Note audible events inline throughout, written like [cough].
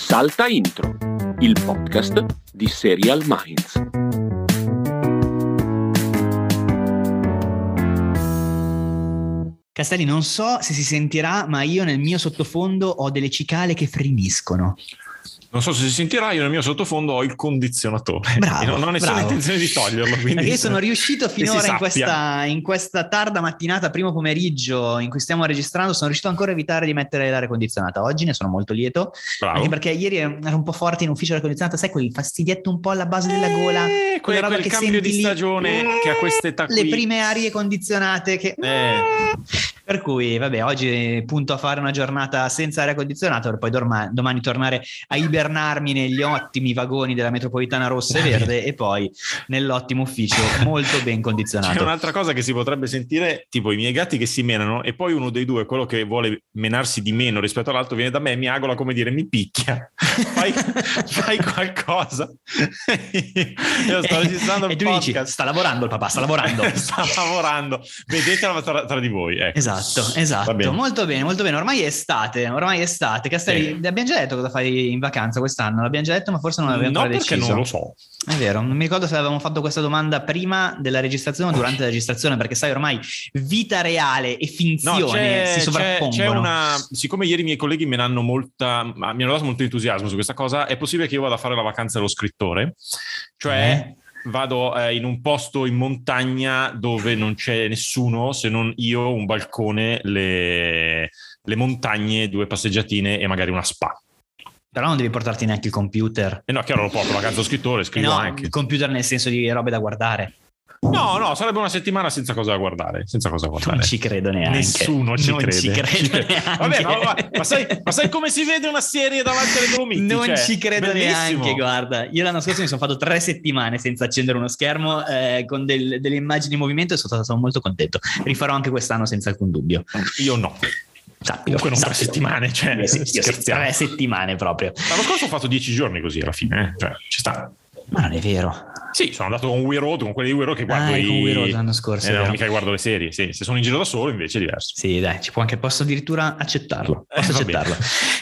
Salta Intro, il podcast di Serial Minds. Castelli, non so se si sentirà, ma io nel mio sottofondo ho delle cicale che fremiscono. Non so se si sentirà, io nel mio sottofondo ho il condizionatore. Bravo, non ho nessuna bravo. intenzione di toglierlo. Quindi Perché io sono riuscito finora in questa, in questa tarda mattinata, primo pomeriggio in cui stiamo registrando, sono riuscito ancora a evitare di mettere l'aria condizionata. Oggi ne sono molto lieto, Bravo. anche perché ieri ero un po' forte in ufficio l'aria condizionata, sai quel fastidietto un po' alla base della gola, Eh, quella quel, roba quel che cambio senti di lì. stagione che a quest'età qui... le prime arie condizionate che... Eh. Per cui, vabbè, oggi punto a fare una giornata senza aria condizionata per poi dorma- domani tornare a ibernarmi negli ottimi vagoni della metropolitana rossa e verde e poi nell'ottimo ufficio molto ben C'è condizionato. un'altra cosa che si potrebbe sentire, tipo i miei gatti che si menano e poi uno dei due, quello che vuole menarsi di meno rispetto all'altro, viene da me e mi agola come dire mi picchia, fai, [laughs] fai qualcosa. [laughs] Io sto registrando e tu dici, podcast. sta lavorando il papà, sta lavorando. [laughs] sta lavorando, vedetela tra, tra di voi. ecco. Esatto, esatto, bene. molto bene, molto bene. Ormai è estate, ormai è estate. Castelli, Sì. abbiamo già detto cosa fai in vacanza quest'anno, l'abbiamo già detto, ma forse non l'abbiamo No, ancora perché deciso. non lo so. È vero, non mi ricordo se avevamo fatto questa domanda prima della registrazione o durante la registrazione, perché sai, ormai vita reale e No, finzione c'è, si c'è, sovrappongono. c'è una. Siccome ieri i miei colleghi me ne hanno molta. Mi hanno dato molto entusiasmo su questa cosa, è possibile che io vada a fare la vacanza dello scrittore. Cioè. Eh? Vado eh, in un posto in montagna dove non c'è nessuno se non io, un balcone, le, le montagne, due passeggiatine e magari una spa. Però non devi portarti neanche il computer. E no, chiaro, lo porto, vacanza scrittore, Eh scrivo no, anche. il computer nel senso di robe da guardare. No, no, sarebbe una settimana senza cosa da guardare. Senza cosa da guardare. Non ci credo neanche. Nessuno ci non crede. Ci credo Ci crede. neanche. Vabbè, ma, ma- ma sai, ma sai come si vede una serie davanti alle Dolomiti? Non Cioè, ci credo bellissimo. neanche, guarda. Io l'anno scorso mi sono fatto tre settimane senza accendere uno schermo eh, con del- delle immagini in movimento e sono stato, molto contento. Rifarò anche quest'anno senza alcun dubbio. Io no. Sappilo, Comunque non tre sappilo. settimane, cioè, Io sì, sì, tre settimane proprio. L'anno scorso ho fatto dieci giorni così alla fine, eh. cioè, ci sta. Ma non è vero. Sì, sono andato con We Road, con quelli di We Road che guardo Ah, i... con We Road l'anno scorso, Eh, è no, vero. mica guardo le serie, sì. Se sono in giro da solo invece è diverso. Sì, dai, ci può anche, posso addirittura accettarlo. Eh, Posso va accettarlo.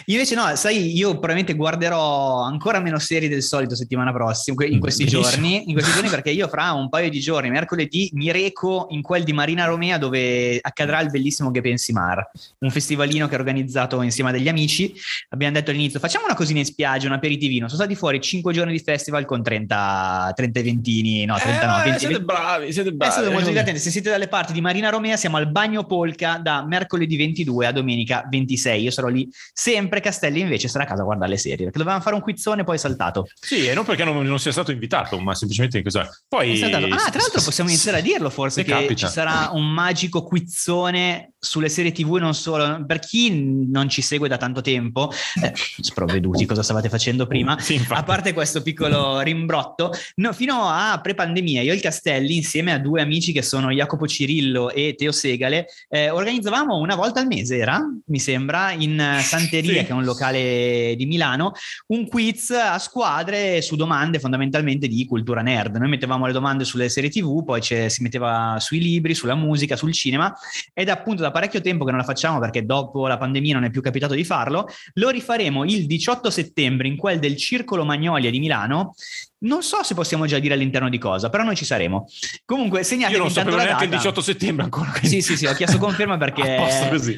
Invece, no, sai, io probabilmente guarderò ancora meno serie del solito settimana prossima, in questi Benissimo. giorni, in questi giorni, [laughs] perché io fra un paio di giorni, mercoledì, mi reco in quel di Marina Romea dove accadrà il bellissimo Che Pensi Mar, un festivalino che è organizzato insieme a degli amici. Abbiamo detto all'inizio, facciamo una cosina in spiaggia, un aperitivino. Sono stati fuori 5 giorni di festival con 30, 30 eventini, no, 30 no, Eh, 20, siete bravi, siete è bravi. stato molto divertente. Se siete dalle parti di Marina Romea, siamo al Bagno Polca da mercoledì 22 a domenica 26. Io sarò lì sempre. Castelli invece sarà a casa a guardare le serie perché dovevamo fare un quizzone, poi è saltato. Sì, e non perché non, non sia stato invitato, ma semplicemente in cosa. Poi... Ah, tra l'altro possiamo iniziare a dirlo forse [laughs] Se che capita. ci sarà un magico quizzone sulle serie TV non solo. Per chi non ci segue da tanto tempo, eh, sprovveduti cosa stavate facendo prima, Sì, a parte questo piccolo rimbrotto, no, fino a pre-pandemia, io e il Castelli, insieme a due amici che sono Jacopo Cirillo e Teo Segale, eh, organizzavamo una volta al mese, era, mi sembra, in Santeria, Sì. che è un locale di Milano, un quiz a squadre su domande fondamentalmente di cultura nerd. Noi mettevamo le domande sulle serie TV, poi c'è- si metteva sui libri, sulla musica, sul cinema, ed appunto da parecchio tempo che non la facciamo perché dopo la pandemia non è più capitato di farlo. Lo rifaremo il 18 settembre in quel del Circolo Magnolia di Milano. Non so se possiamo già dire all'interno di cosa, però noi ci saremo. Comunque, segnatevi Io non sapevo neanche il data. 18 settembre ancora. quindi- Sì, sì, sì, ho chiesto conferma [laughs] perché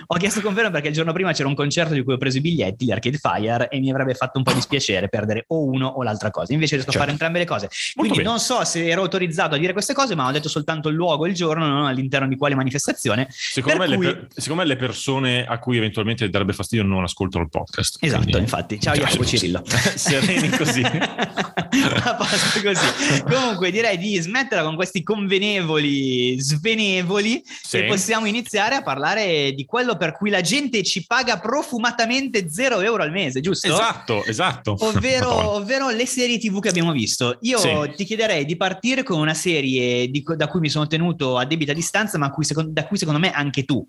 ho chiesto conferma perché il giorno prima c'era un concerto di cui ho preso i biglietti, gli Arcade Fire, e mi avrebbe fatto un po' dispiacere perdere o uno o l'altra cosa. Invece riesco Certo. a fare entrambe le cose. Quindi bene. non so se ero autorizzato a dire queste cose, ma ho detto soltanto il luogo e il giorno, non all'interno di quale manifestazione. Secondo me, cui- le per- secondo me le persone a cui eventualmente darebbe fastidio non ascoltano il podcast. Esatto, Quindi- infatti. Ciao Jacopo Cirillo. [laughs] Sereni così. [laughs] [laughs] a posto così. Comunque direi di smetterla con questi convenevoli, svenevoli Sì. e possiamo iniziare a parlare di quello per cui la gente ci paga profumatamente 0 euro al mese, giusto? Esatto, esatto. Ovvero, ovvero le serie TV che abbiamo visto. Io Sì. ti chiederei di partire con una serie di da cui mi sono tenuto a debita distanza, ma cui da cui secondo me anche tu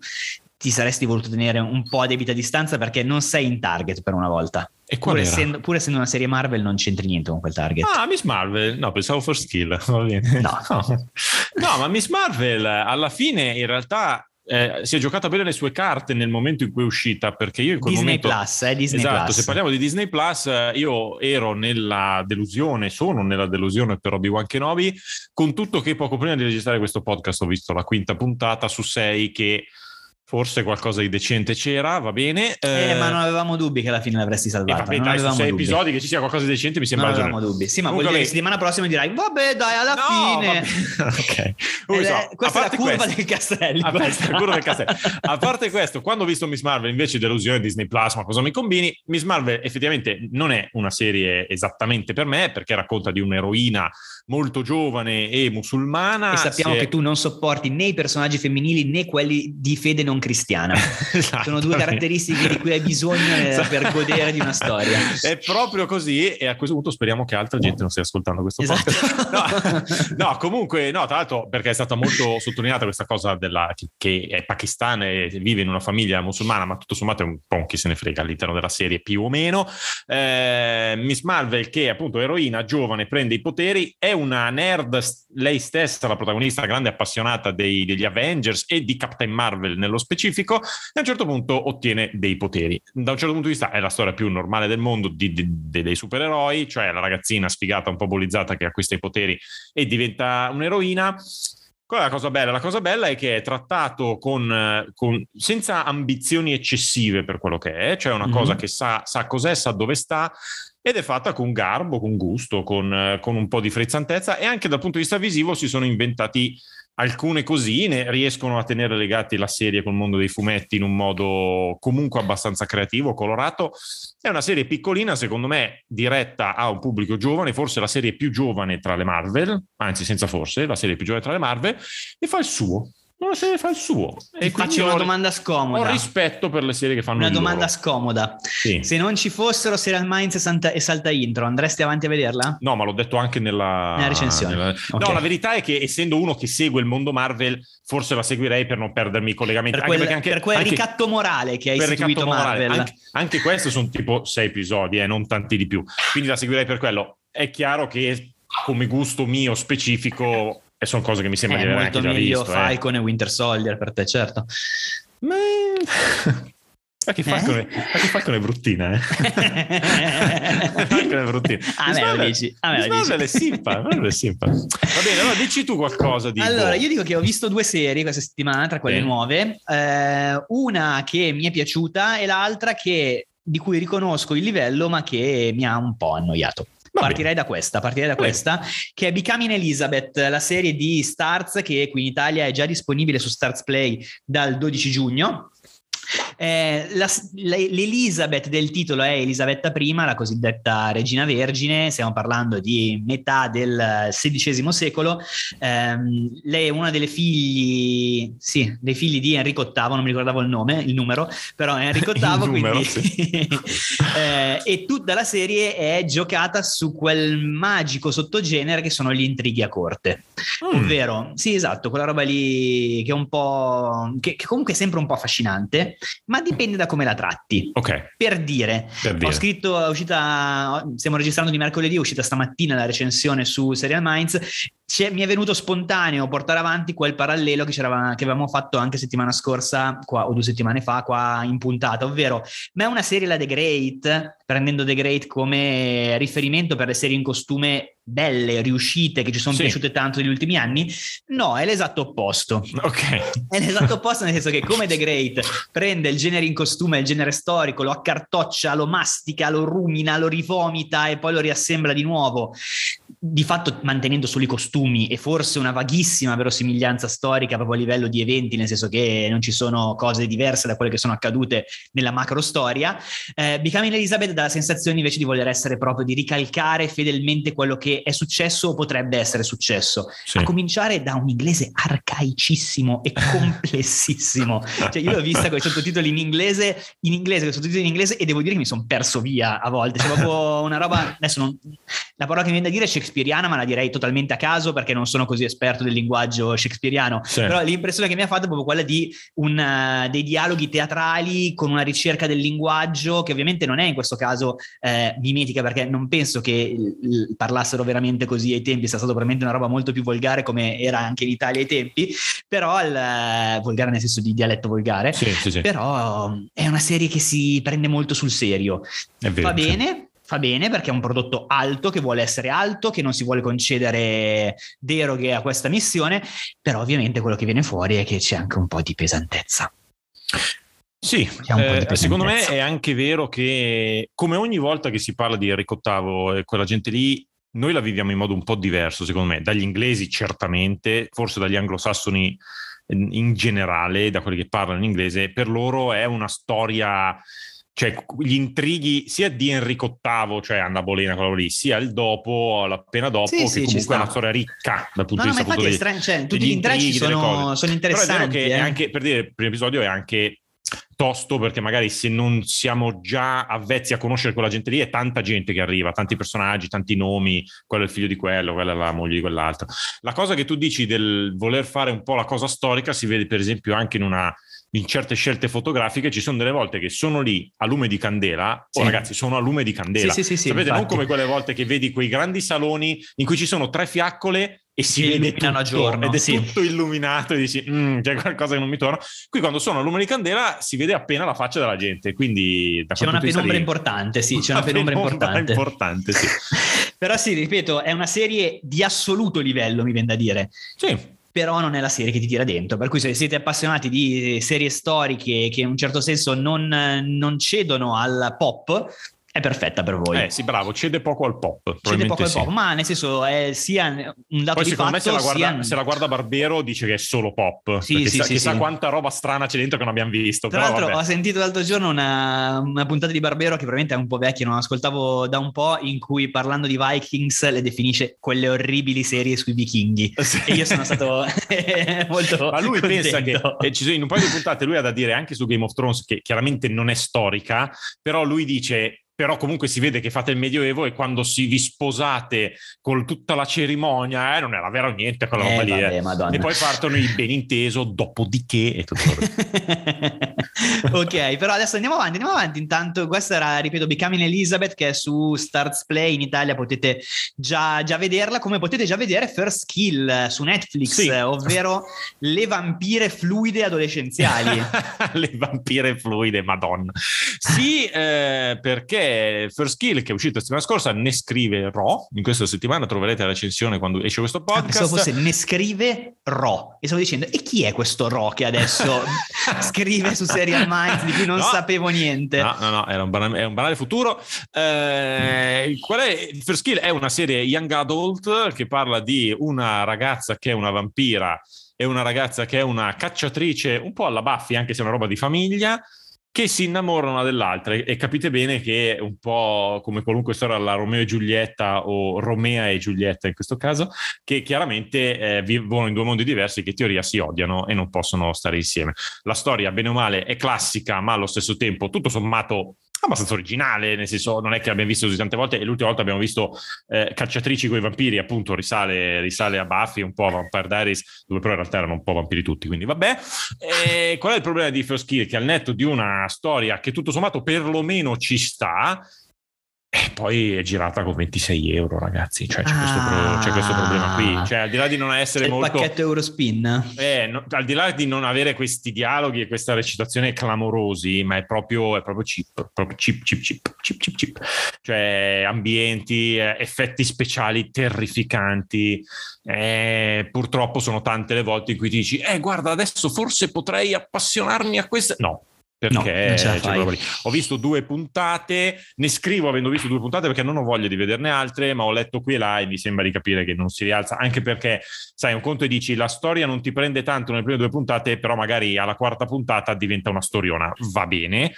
ti saresti voluto tenere un po' a debita distanza perché non sei in target per una volta. E Pur essendo, pur essendo una serie Marvel non c'entri niente con quel target. Ah, Miss Marvel. No, pensavo First Kill. [laughs] Va bene. No. [laughs] no. No, ma Miss Marvel alla fine in realtà eh, si è giocata bene le sue carte nel momento in cui è uscita, perché io in quel Disney momento... Plus, eh, Disney esatto, Plus. se parliamo di Disney Plus, eh, io ero nella delusione, sono nella delusione per Obi-Wan Kenobi, con tutto che poco prima di registrare questo podcast ho visto la quinta puntata su sei che forse qualcosa di decente c'era, va bene. Eh, ma non avevamo dubbi che alla fine l'avresti eh, salvata. vabbè, non dai, avevamo sei dubbi. episodi che ci sia qualcosa di decente mi Non sembra avevamo ragionevole. dubbi. Sì, ma Comunque, vuol dire che vabbè. settimana prossima dirai, vabbè, dai, alla No, fine. [laughs] ok. Comunque, è- questa a è la curva questo- del castello. a parte la curva del castello. A parte questo, quando ho visto Miss Marvel invece delusione Disney Plus, ma cosa mi combini? Miss Marvel effettivamente non è una serie esattamente per me perché racconta di un'eroina molto giovane e musulmana. E sappiamo è- che tu non sopporti né i personaggi femminili né quelli di fede non cristiana. [laughs] Sono due caratteristiche di cui hai bisogno eh, per godere di una storia. È proprio così e a questo punto speriamo che altra gente non stia ascoltando questo Esatto. podcast. No, [laughs] no, comunque, no, tra l'altro perché è stata molto sottolineata questa cosa della, che è pakistana e vive in una famiglia musulmana, ma tutto sommato è un po' chi se ne frega all'interno della serie più o meno. Eh, Miss Marvel che appunto è eroina, giovane, prende i poteri, è una nerd, lei stessa, la protagonista grande appassionata dei- degli Avengers e di Captain Marvel nello specifico, e a un certo punto ottiene dei poteri. Da un certo punto di vista è la storia più normale del mondo di- di- di- dei supereroi, cioè la ragazzina sfigata, un po' bollizzata che acquista i poteri e diventa un'eroina. Qual è la cosa bella? La cosa bella è che è trattato con, con- senza ambizioni eccessive per quello che è, cioè una Mhm. cosa che sa, sa cos'è, sa dove sta ed è fatta con garbo, con gusto, con, eh, con un po' di frizzantezza e anche dal punto di vista visivo si sono inventati alcune cosine, riescono a tenere legati la serie col mondo dei fumetti in un modo comunque abbastanza creativo, colorato. È una serie piccolina, secondo me, diretta a un pubblico giovane, forse la serie più giovane tra le Marvel, anzi senza forse, la serie più giovane tra le Marvel, e fa il suo. Una serie fa il suo. Ti E quindi faccio una ho- domanda Ho scomoda. rispetto per le serie che fanno Una il domanda loro. scomoda. Sì. Se non ci fossero Serial Minds e, Santa- e Salta Intro, andresti avanti a vederla? No, ma l'ho detto anche nella, Nella recensione. nella- Ok. No, la verità è che essendo uno che segue il mondo Marvel, forse la seguirei per non perdermi i collegamenti. Per Anche quel, perché anche- per quel anche- ricatto morale che hai istituito ricatto morale. Marvel. Anche, anche questo sono tipo sei episodi, eh, non tanti di più. Quindi la seguirei per quello. È chiaro che come gusto mio specifico e sono cose che mi sembra è di aver molto anche già visto. eh. Falcon e Winter Soldier per te, certo. Ma... Ma che Falcon, è, ma che Falcon è bruttina, eh? [laughs] Falcon è bruttina. A me lo dici, a me lo dici. è simpa, è simpa. Va bene, allora dici tu qualcosa di... Allora, io dico che ho visto due serie questa settimana, tra quelle Sì. nuove. Eh, una che mi è piaciuta e l'altra che, di cui riconosco il livello, ma che mi ha un po' annoiato. Va Partirei da questa, partirei da Bene. questa, che è Becoming Elizabeth, la serie di Starz che qui in Italia è già disponibile su Starz Play dal 12 giugno. Eh, la- L'Elisabeth del titolo è Elisabetta I, la cosiddetta regina vergine, stiamo parlando di metà del XVI secolo. Ehm, lei è una delle figli, sì, dei figli di Enrico VIII, non mi ricordavo il nome, il numero, però è Enrico [laughs] VIII, numero, quindi... [laughs] Eh, e tutta la serie è giocata su quel magico sottogenere che sono gli intrighi a corte. Mm. Ovvero, sì, esatto, quella roba lì che è un po'. che, che comunque è sempre un po' affascinante, ma dipende da come la tratti. Ok, Per dire, per dire. ho scritto, è uscita, stiamo registrando di mercoledì, è uscita stamattina la recensione su Serial Minds. C'è- mi è venuto spontaneo portare avanti quel parallelo che, che avevamo fatto anche settimana scorsa, qua, o due settimane fa, qua in puntata, ovvero, ma è una serie la The Great, prendendo The Great come riferimento per le serie in costume belle, riuscite, che ci sono Sì. piaciute tanto negli ultimi anni? No, è l'esatto opposto. Ok, È l'esatto opposto, nel senso che come The Great prende il genere in costume, il genere storico, lo accartoccia, lo mastica, lo rumina, lo rivomita e poi lo riassembla di nuovo, di fatto mantenendo solo i costumi e forse una vaghissima verosimiglianza storica proprio a livello di eventi, nel senso che non ci sono cose diverse da quelle che sono accadute nella macro storia. Eh, Becoming Elizabeth dà la sensazione invece di voler essere proprio di ricalcare fedelmente quello che è successo o potrebbe essere successo sì. a cominciare da un inglese arcaicissimo e [laughs] complessissimo. cioè, io l'ho vista con i sottotitoli in inglese, in inglese, con i sottotitoli in inglese, e devo dire che mi sono perso via a volte. C'è proprio una roba. Adesso non. la parola che mi viene da dire è shakespeariana, ma la direi totalmente a caso perché non sono così esperto del linguaggio shakespeariano. Sì. Però l'impressione che mi ha fatto è proprio quella di un, uh, dei dialoghi teatrali con una ricerca del linguaggio che ovviamente non è in questo caso eh, mimetica perché non penso che il, il parlassero veramente così ai tempi, sia stato probabilmente una roba molto più volgare come era anche in Italia ai tempi, però il, uh, volgare nel senso di dialetto volgare, sì, sì, però è una serie che si prende molto sul serio. Vero, Va bene, fa bene perché è un prodotto alto che vuole essere alto, che non si vuole concedere deroghe a questa missione, però ovviamente quello che viene fuori è che c'è anche un po' di pesantezza. Sì, eh, secondo me è anche vero che come ogni volta che si parla di Enrico VIII e quella gente lì, noi la viviamo in modo un po' diverso, secondo me, dagli inglesi certamente, forse dagli anglosassoni in generale, da quelli che parlano in inglese, per loro è una storia cioè gli intrighi sia di Enrico VIII, cioè Anna Bolena, quello lì, sia il dopo, l'appena dopo, sì, che sì, comunque è una storia ricca dal punto no, di vista no, degli, stra- cioè, tutti gli intrighi sono, sono, interessanti. Però è vero che eh. è anche, per dire, il primo episodio è anche tosto perché magari se non siamo già avvezzi a conoscere quella gente lì è tanta gente che arriva, tanti personaggi, tanti nomi, quello è il figlio di quello, quella è la moglie di quell'altro. La cosa che tu dici del voler fare un po' la cosa storica si vede per esempio anche in una in certe scelte fotografiche ci sono delle volte che sono lì a lume di candela, sì. oh ragazzi sono a lume di candela, sì, sì, sì, sapete infatti. non come quelle volte che vedi quei grandi saloni in cui ci sono tre fiaccole e si vede tutto, a giorno ed è sì. tutto illuminato e dici mm, c'è qualcosa che non mi torna qui quando sono a lume di candela si vede appena la faccia della gente quindi c'è una penombra importante sì c'è una, una penombra, penombra importante, importante sì. [laughs] però sì ripeto è una serie di assoluto livello mi viene da dire sì però non è la serie che ti tira dentro. Per cui se siete appassionati di serie storiche che in un certo senso non, non cedono al pop, è perfetta per voi. Eh sì, bravo, cede poco al pop. Cede poco sì. al pop, ma nel senso è sia un dato Poi, di secondo fatto, me se la, guarda, sia... se la, guarda, Barbero dice che è solo pop. Sì, sì, sa, sì, chissà sì. quanta roba strana c'è dentro che non abbiamo visto. Tra l'altro vabbè. ho sentito l'altro giorno una, una, puntata di Barbero che veramente è un po' vecchia, non ascoltavo da un po', in cui parlando di Vikings le definisce quelle orribili serie sui vichinghi. [laughs] Sì. E io sono stato [laughs] molto Ma lui contento. pensa che eh, ci sono, in un paio di puntate lui ha da dire anche su Game of Thrones, che chiaramente non è storica, però lui dice però comunque si vede che fate il Medioevo e quando si vi sposate con tutta la cerimonia, eh, non era vero niente quella roba eh, lì. Eh. E poi partono i ben inteso, dopodiché e tutto [laughs] [laughs] ok, però adesso andiamo avanti, andiamo avanti. Intanto questa era, ripeto, Becoming Elizabeth che è su Starts Play in Italia, potete già, già vederla, come potete già vedere First Kill su Netflix, sì. ovvero le vampire fluide adolescenziali. [laughs] le vampire fluide, madonna. Sì, eh, perché First Kill, che è uscito la settimana scorsa, ne scrive Ro. In questa settimana troverete la recensione quando esce questo podcast. Ah, pensavo fosse ne scrive Ro. E stavo dicendo, e chi è questo Ro che adesso [laughs] scrive su Serial Minds di cui non no, sapevo niente? No, no, no, era un banale, un banale futuro. Eh, qual è? First Kill è una serie young adult che parla di una ragazza che è una vampira e una ragazza che è una cacciatrice un po' alla Buffy, anche se è una roba di famiglia che si innamorano una dell'altra e capite bene che è un po' come qualunque storia alla Romeo e Giulietta o Romea e Giulietta in questo caso, che chiaramente eh, vivono in due mondi diversi che in teoria si odiano e non possono stare insieme. La storia, bene o male, è classica, ma allo stesso tempo tutto sommato abbastanza originale, nel senso non è che l'abbiamo visto così tante volte e l'ultima volta abbiamo visto eh, Cacciatrici con i vampiri, appunto risale, risale, a Buffy, un po' a Vampire Diaries, dove però in realtà erano un po' vampiri tutti, quindi vabbè. E qual è il problema di First Kill? Che al netto di una storia che tutto sommato perlomeno ci sta, e poi è girata con 26 euro, ragazzi. Cioè, c'è, ah, questo, pro- c'è, questo, problema qui. Ah. Cioè, al di là di non essere molto. Il pacchetto Eurospin. Eh, no, al di là di non avere questi dialoghi e questa recitazione clamorosi, ma è proprio, è proprio cheap. Proprio cheap, cheap, cheap, cheap, cheap, cheap. Cioè, ambienti, eh, effetti speciali terrificanti. Eh, purtroppo sono tante le volte in cui ti dici, eh, guarda, adesso forse potrei appassionarmi a queste. No, perché no, ho visto due puntate, ne scrivo avendo visto due puntate perché non ho voglia di vederne altre, ma ho letto qui e là e mi sembra di capire che non si rialza, anche perché sai, un conto e dici la storia non ti prende tanto nelle prime due puntate, però magari alla quarta puntata diventa una storiona, va bene.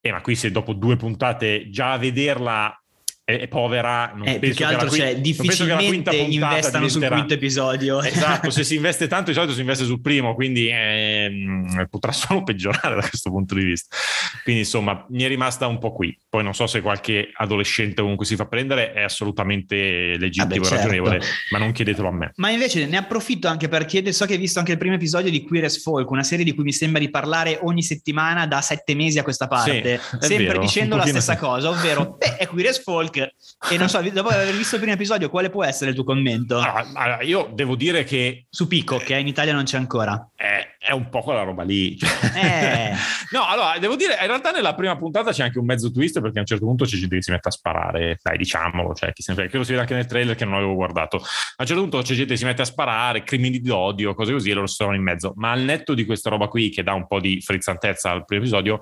E ma qui se dopo due puntate già a vederla è, è povera. Non eh, più che altro, che cioè, difficilmente investano diventerà... sul quinto episodio. Esatto, se [laughs] si investe tanto di solito si investe sul primo, quindi eh, potrà solo peggiorare da questo punto di vista. Quindi insomma mi è rimasta un po' qui. Poi non so se qualche adolescente comunque si fa prendere, è assolutamente legittimo e certo. ragionevole, ma non chiedetelo a me. Ma invece ne approfitto anche per chiedere, so che hai visto anche il primo episodio di Queer as Folk, una serie di cui mi sembra di parlare ogni settimana da sette mesi a questa parte, sì, sempre vero, dicendo la stessa cosa, ovvero, beh, è Queer as Folk e non so, dopo aver visto il primo episodio, quale può essere il tuo commento? Allora, io devo dire che... Su Pico, che in Italia non c'è ancora. È, è un po' quella roba lì. Eh. [laughs] no, allora, devo dire, in realtà nella prima puntata c'è anche un mezzo twist perché a un certo punto c'è gente che si mette a sparare, dai, diciamolo, cioè, chi se ne credo si vede anche nel trailer che non avevo guardato. A un certo punto c'è gente che si mette a sparare, crimini di odio, cose così, e loro trovano in mezzo. Ma al netto di questa roba qui, che dà un po' di frizzantezza al primo episodio,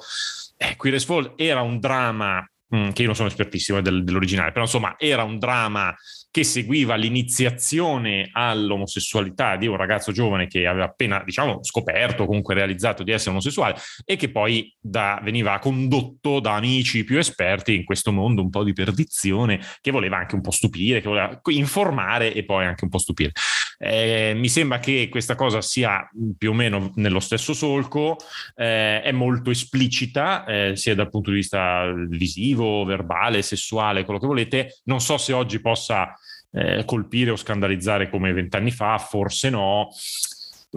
eh, Queer as Fall era un dramma Mm, che io non sono espertissimo del, dell'originale, però insomma era un dramma che seguiva l'iniziazione all'omosessualità di un ragazzo giovane che aveva appena, diciamo, scoperto, comunque realizzato di essere omosessuale e che poi da, veniva condotto da amici più esperti in questo mondo un po' di perdizione, che voleva anche un po' stupire, che voleva informare e poi anche un po' stupire. Eh, mi sembra che questa cosa sia più o meno nello stesso solco, eh, è molto esplicita, eh, sia dal punto di vista visivo, verbale, sessuale, quello che volete. Non so se oggi possa eh, colpire o scandalizzare come vent'anni fa, forse no.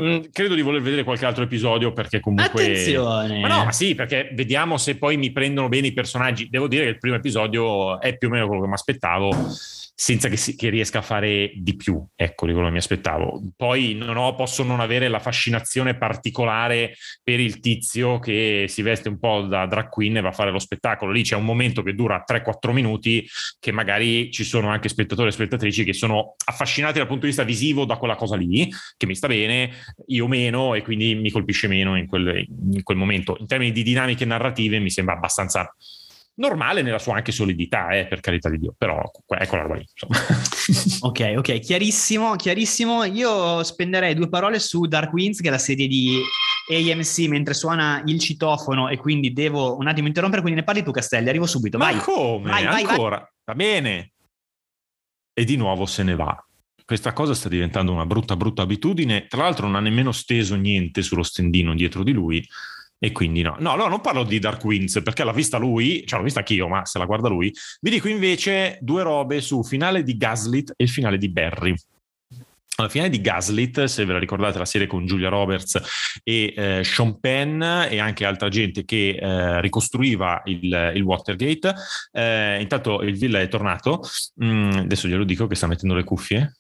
Mm, credo di voler vedere qualche altro episodio perché comunque... Attenzione! Ma no, ma sì, perché vediamo se poi mi prendono bene i personaggi. Devo dire che il primo episodio è più o meno quello che mi aspettavo senza che, si, che, riesca a fare di più, ecco di quello che mi aspettavo. Poi non ho, posso non avere la fascinazione particolare per il tizio che si veste un po' da drag queen e va a fare lo spettacolo. Lì c'è un momento che dura 3-4 minuti che magari ci sono anche spettatori e spettatrici che sono affascinati dal punto di vista visivo da quella cosa lì, che mi sta bene, io meno e quindi mi colpisce meno in quel, in quel momento. In termini di dinamiche narrative mi sembra abbastanza normale nella sua anche solidità, eh, per carità di Dio, però ecco la roba lì. [laughs] ok, ok, chiarissimo, chiarissimo. Io spenderei due parole su Dark Winds, che è la serie di AMC mentre suona il citofono e quindi devo un attimo interrompere, quindi ne parli tu Castelli, arrivo subito. Ma vai. come? Vai, vai, Ancora? Vai. Va bene. E di nuovo se ne va. Questa cosa sta diventando una brutta, brutta abitudine. Tra l'altro non ha nemmeno steso niente sullo stendino dietro di lui e quindi no. No, no, non parlo di Dark Winds perché l'ha vista lui, cioè l'ho vista anch'io, ma se la guarda lui. Vi dico invece due robe su finale di Gaslit e finale di Barry. Alla finale di Gaslit, se ve la ricordate, la serie con Julia Roberts e eh, Sean Penn e anche altra gente che eh, ricostruiva il, il Watergate. Eh, intanto il Villa è tornato. Mm, adesso glielo dico che sta mettendo le cuffie.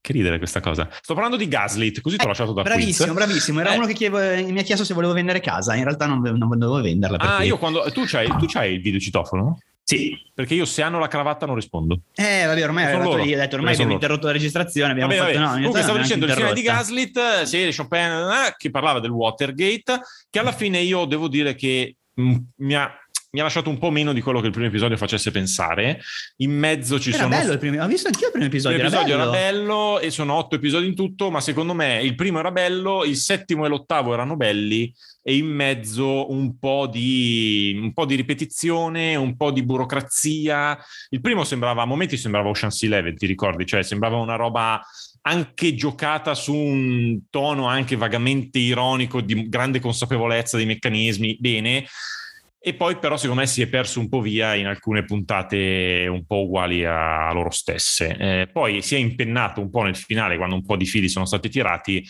Che ridere questa cosa. Sto parlando di Gaslit, così ti ho eh, lasciato da Bravissimo, quiz. bravissimo. Era eh. uno che chievo, mi ha chiesto se volevo vendere casa. In realtà non, non dovevo venderla. Ah, io quando. Tu c'hai, tu c'hai il videocitofono? Sì. Perché io se hanno la cravatta non rispondo. Eh, vabbè, ormai avevo detto, ormai abbiamo interrotto la registrazione, abbiamo vabbè, fatto vabbè. no. Comunque stavo dicendo il finale di Gaslit, sì, Chopin, eh, che parlava del Watergate, che alla fine io devo dire che mi ha mi ha lasciato un po' meno di quello che il primo episodio facesse pensare. In mezzo ci era sono. bello il primo, ho visto anch'io il primo episodio. Il primo episodio era bello. era bello e sono otto episodi in tutto, ma secondo me il primo era bello, il settimo e l'ottavo erano belli e in mezzo un po' di, un po' di ripetizione, un po' di burocrazia. Il primo sembrava, a momenti sembrava Ocean's Eleven, ti ricordi? Cioè sembrava una roba anche giocata su un tono anche vagamente ironico di grande consapevolezza dei meccanismi. Bene e poi però secondo me si è perso un po' via in alcune puntate un po' uguali a loro stesse. Eh, poi si è impennato un po' nel finale quando un po' di fili sono stati tirati,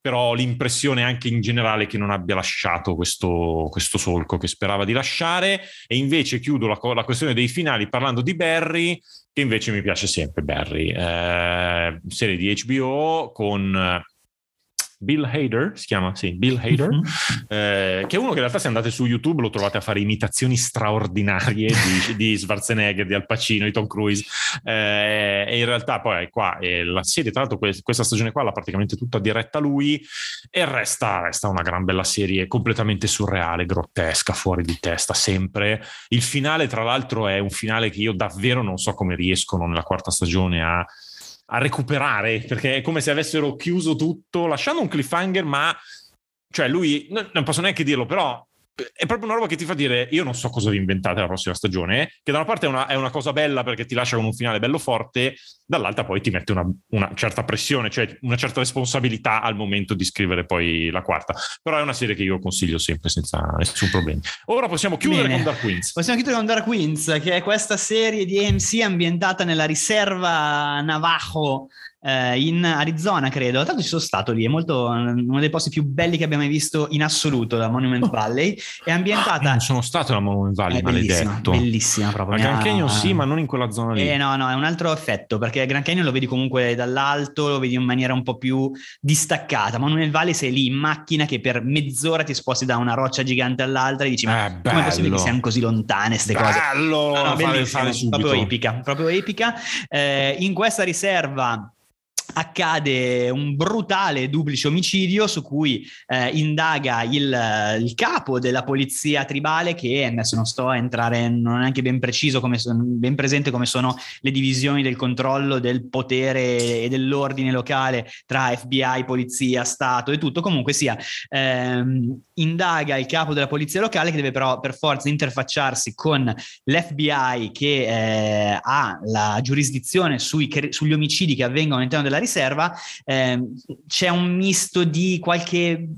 però l'impressione anche in generale che non abbia lasciato questo, questo solco che sperava di lasciare e invece chiudo la, la, questione dei finali parlando di Barry che invece mi piace sempre Barry eh, serie di HBO con Bill Hader, si chiama, sì, Bill Hader, mm-hmm. eh, che è uno che in realtà se andate su YouTube lo trovate a fare imitazioni straordinarie di, [laughs] di Schwarzenegger, di Al Pacino, di Tom Cruise, eh, e in realtà poi qua eh, la serie, tra l'altro questa stagione qua l'ha praticamente tutta diretta lui, e resta, resta una gran bella serie completamente surreale, grottesca, fuori di testa, sempre. Il finale, tra l'altro, è un finale che io davvero non so come riescono nella quarta stagione a a recuperare, perché è come se avessero chiuso tutto, lasciando un cliffhanger, ma cioè lui, non posso neanche dirlo, però è proprio una roba che ti fa dire io non so cosa vi inventate la prossima stagione, che da una parte è una, è una cosa bella perché ti lascia con un finale bello forte, dall'altra poi ti mette una, una, certa pressione, cioè una certa responsabilità al momento di scrivere poi la quarta. Però è una serie che io consiglio sempre senza nessun problema. Ora possiamo chiudere Bene. con Dark Queens. Possiamo chiudere con Dark Queens, che è questa serie di AMC ambientata nella riserva Navajo eh, in Arizona, credo. Tanto ci sono stato lì, è molto, uno dei posti più belli che abbiamo mai visto in assoluto, la Monument oh. Valley. È ambientata. Ah, non sono stato alla Monument Valley, è bellissima, bellissima proprio. A Grand Canyon sì, ma non in quella zona lì. Eh, no, no, è un altro effetto perché Grand Canyon lo vedi comunque dall'alto, lo vedi in maniera un po' più distaccata. Monument Valley sei lì in macchina che per mezz'ora ti sposti da una roccia gigante all'altra e dici: Ma eh, come è possibile che siano così lontane queste cose? Bello! No, no, bellissima, proprio epica, proprio epica. Eh, in questa riserva accade un brutale duplice omicidio su cui eh, indaga il, il, capo della polizia tribale che adesso non sto a entrare, non è neanche ben preciso, come, ben presente come sono le divisioni del controllo del potere e dell'ordine locale tra FBI, polizia, Stato e tutto, comunque sia, ehm, indaga il capo della polizia locale che deve però per forza interfacciarsi con l'FBI che eh, ha la giurisdizione sui, sugli omicidi che avvengono all'interno della riserva, eh, c'è un misto di qualche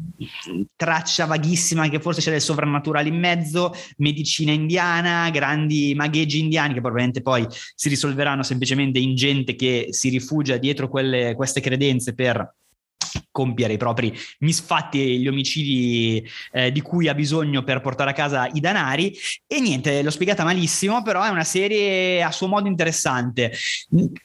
traccia vaghissima che forse c'è del sovrannaturale in mezzo, medicina indiana, grandi magheggi indiani che probabilmente poi si risolveranno semplicemente in gente che si rifugia dietro quelle, queste credenze per compiere i propri misfatti e gli omicidi eh, di cui ha bisogno per portare a casa i danari e niente, l'ho spiegata malissimo, però è una serie a suo modo interessante.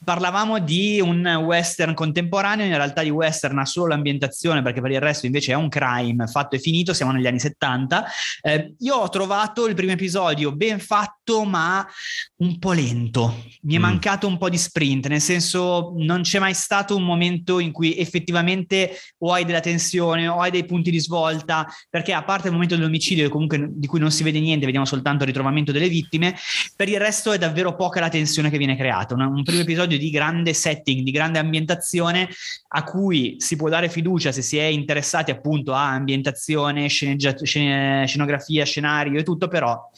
Parlavamo di un western contemporaneo, in realtà di western ha solo l'ambientazione perché per il resto invece è un crime fatto e finito, siamo negli anni 70. Eh, io ho trovato il primo episodio ben fatto ma un po' lento, mi è mm. mancato un po' di sprint, nel senso non c'è mai stato un momento in cui effettivamente o hai della tensione o hai dei punti di svolta, perché a parte il momento dell'omicidio comunque di cui non si vede niente, vediamo soltanto il ritrovamento delle vittime, per il resto è davvero poca la tensione che viene creata. Un, un primo episodio di grande setting, di grande ambientazione a cui si può dare fiducia se si è interessati appunto a ambientazione, sceneggia- scen- scenografia, scenario e tutto, però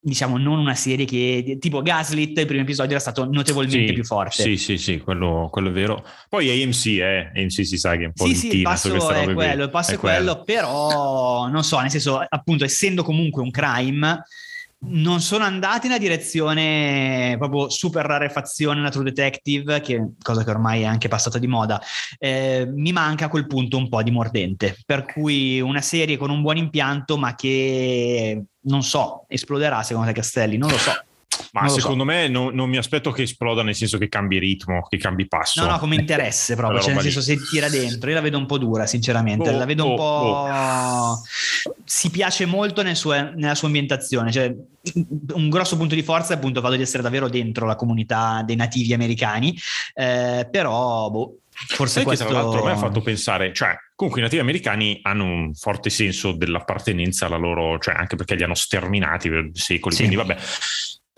diciamo non una serie che tipo Gaslit il primo episodio era stato notevolmente sì, più forte. sì sì sì quello, quello, è vero. Poi AMC eh AMC si sa che è un po' sì sì il passo è quello il passo è, quello, quello però non so nel senso appunto essendo comunque un crime non sono andati nella direzione proprio super rarefazione la True Detective, che cosa che ormai è anche passata di moda. Eh, mi manca a quel punto un po' di mordente, per cui una serie con un buon impianto, ma che non so, esploderà secondo te Castelli, non lo so. Ma secondo so. me no, non mi aspetto che esploda nel senso che cambi ritmo, che cambi passo. No, no, come interesse proprio, cioè nel senso se tira dentro. Io la vedo un po' dura, sinceramente. Oh, la vedo un oh, po'. Oh. Si piace molto nel suo, nella sua ambientazione. Cioè, un grosso punto di forza è appunto il fatto di essere davvero dentro la comunità dei nativi americani. Eh, però, boh. Forse Sai questo... che tra l'altro mi ha fatto pensare, cioè comunque i nativi americani hanno un forte senso dell'appartenenza alla loro, cioè anche perché li hanno sterminati per secoli, sì. quindi vabbè.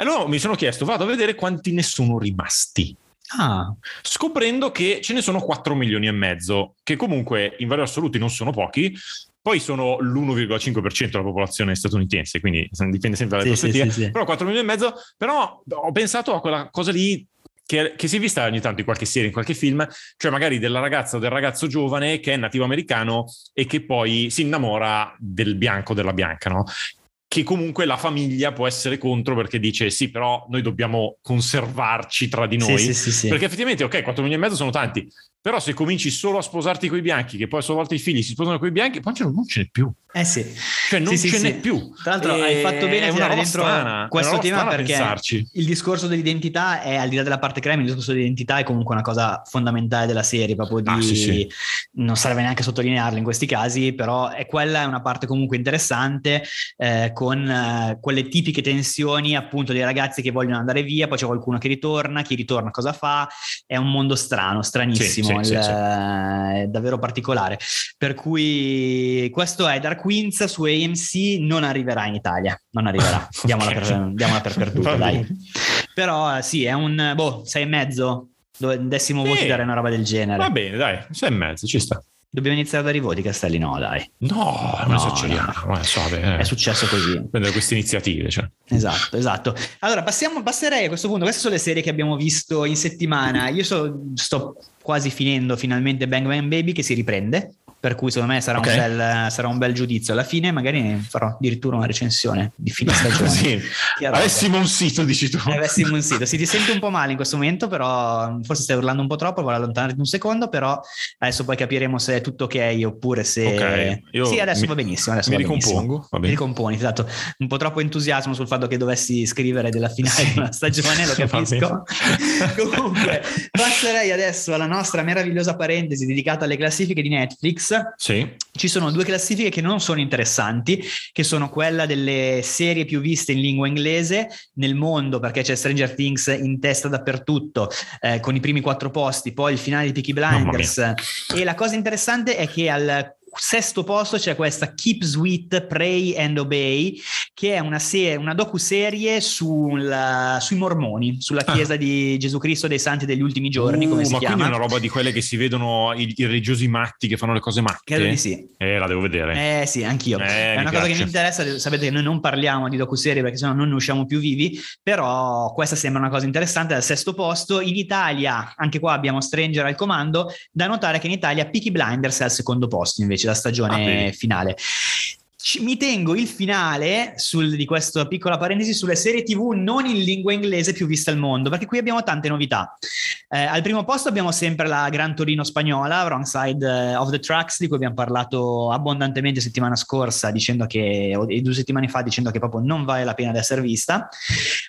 Allora mi sono chiesto, vado a vedere quanti ne sono rimasti. Ah. Scoprendo che ce ne sono 4 milioni e mezzo, che comunque in valori assoluti non sono pochi, poi sono l'1,5% della popolazione statunitense, quindi dipende sempre dalle sì, prospettive, sì, sì, però 4 milioni e mezzo, però ho pensato a quella cosa lì che, che, si è vista ogni tanto in qualche serie, in qualche film, cioè magari della ragazza o del ragazzo giovane che è nativo americano e che poi si innamora del bianco o della bianca, no? Che comunque la famiglia può essere contro perché dice sì, però noi dobbiamo conservarci tra di noi. Sì, sì, sì, perché effettivamente, ok, 4 milioni e mezzo sono tanti, però se cominci solo a sposarti con i bianchi, che poi a sua volta i figli si sposano con i bianchi, poi non ce n'è più. Eh sì. Cioè non sì, ce sì, n'è sì. più. Tra l'altro e hai fatto bene a tirare dentro strana, questo tema perché pensarci. il discorso dell'identità è al di là della parte crime, il discorso dell'identità è comunque una cosa fondamentale della serie, proprio di ah, sì, non serve neanche sottolinearlo in questi casi, però è quella è una parte comunque interessante eh, con eh, quelle tipiche tensioni appunto dei ragazzi che vogliono andare via, poi c'è qualcuno che ritorna, chi ritorna cosa fa, è un mondo strano, stranissimo. Il, è davvero particolare. Per cui questo è Dark Queens su AMC, non arriverà in Italia, non arriverà, [laughs] diamola, per, diamola per perduta, dai. Però sì, è un boh, sei e mezzo, dove decimo sì. voti dare una roba del genere. Va bene, dai, sei e mezzo, ci sta. Dobbiamo iniziare a dare i voti, Castelli? No, dai. No, non No, esageriamo. no. eh, suave, eh. È successo così. Prendere queste iniziative. Cioè. Esatto, esatto. Allora, passiamo, passerei a questo punto. Queste sono le serie che abbiamo visto in settimana. Io so- sto quasi finendo finalmente Bang Bang Baby che si riprende. Per cui secondo me sarà, Ok. un, bel, sarà un bel giudizio. Alla fine magari farò addirittura una recensione di fine [laughs] stagione. Roba. Avessimo un sito, dici tu. Eh, avessimo un sito. Si ti sente un po' male in questo momento, però forse stai urlando un po' troppo, vuoi allontanarti un secondo, però adesso poi capiremo se è tutto ok oppure se... Ok, io sì, adesso mi- va benissimo. Adesso mi va ricompongo, va Mi ricomponi, esatto. Un po' troppo entusiasmo sul fatto che dovessi scrivere della finale Sì. di una stagione, lo [laughs] capisco. [laughs] Comunque, passerei adesso alla nostra meravigliosa parentesi dedicata alle classifiche di Netflix. Sì. Ci sono due classifiche che non sono interessanti, che sono quella delle serie più viste in lingua inglese nel mondo, perché c'è Stranger Things in testa dappertutto, eh, con i primi quattro posti, poi il finale di Peaky Blinders. E la cosa interessante è che al sesto posto c'è questa Keep Sweet, Pray and Obey, che è una, se- una docu-serie sul- sui mormoni, sulla Ah. chiesa di Gesù Cristo dei Santi degli ultimi giorni, come Uh, si ma chiama. quindi è una roba di quelle che si vedono i, i religiosi matti che fanno le cose matte? Credo di sì. Eh, la devo vedere. Eh sì, anch'io. Eh, è una cosa che mi piace. interessa, sapete che noi non parliamo di docuserie perché sennò non ne usciamo più vivi, però questa sembra una cosa interessante al sesto posto. In Italia, anche qua abbiamo Stranger al comando, da notare che in Italia Peaky Blinders è al secondo posto invece, la Ah, stagione vedi. finale. Ci- mi tengo il finale sul- di questa piccola parentesi sulle serie TV non in lingua inglese più viste al mondo, perché qui abbiamo tante novità. Eh, al primo posto abbiamo sempre la Gran Torino spagnola, Wrong Side eh, of the Tracks, di cui abbiamo parlato abbondantemente settimana scorsa, dicendo che, o due settimane fa, dicendo che proprio non vale la pena di essere vista.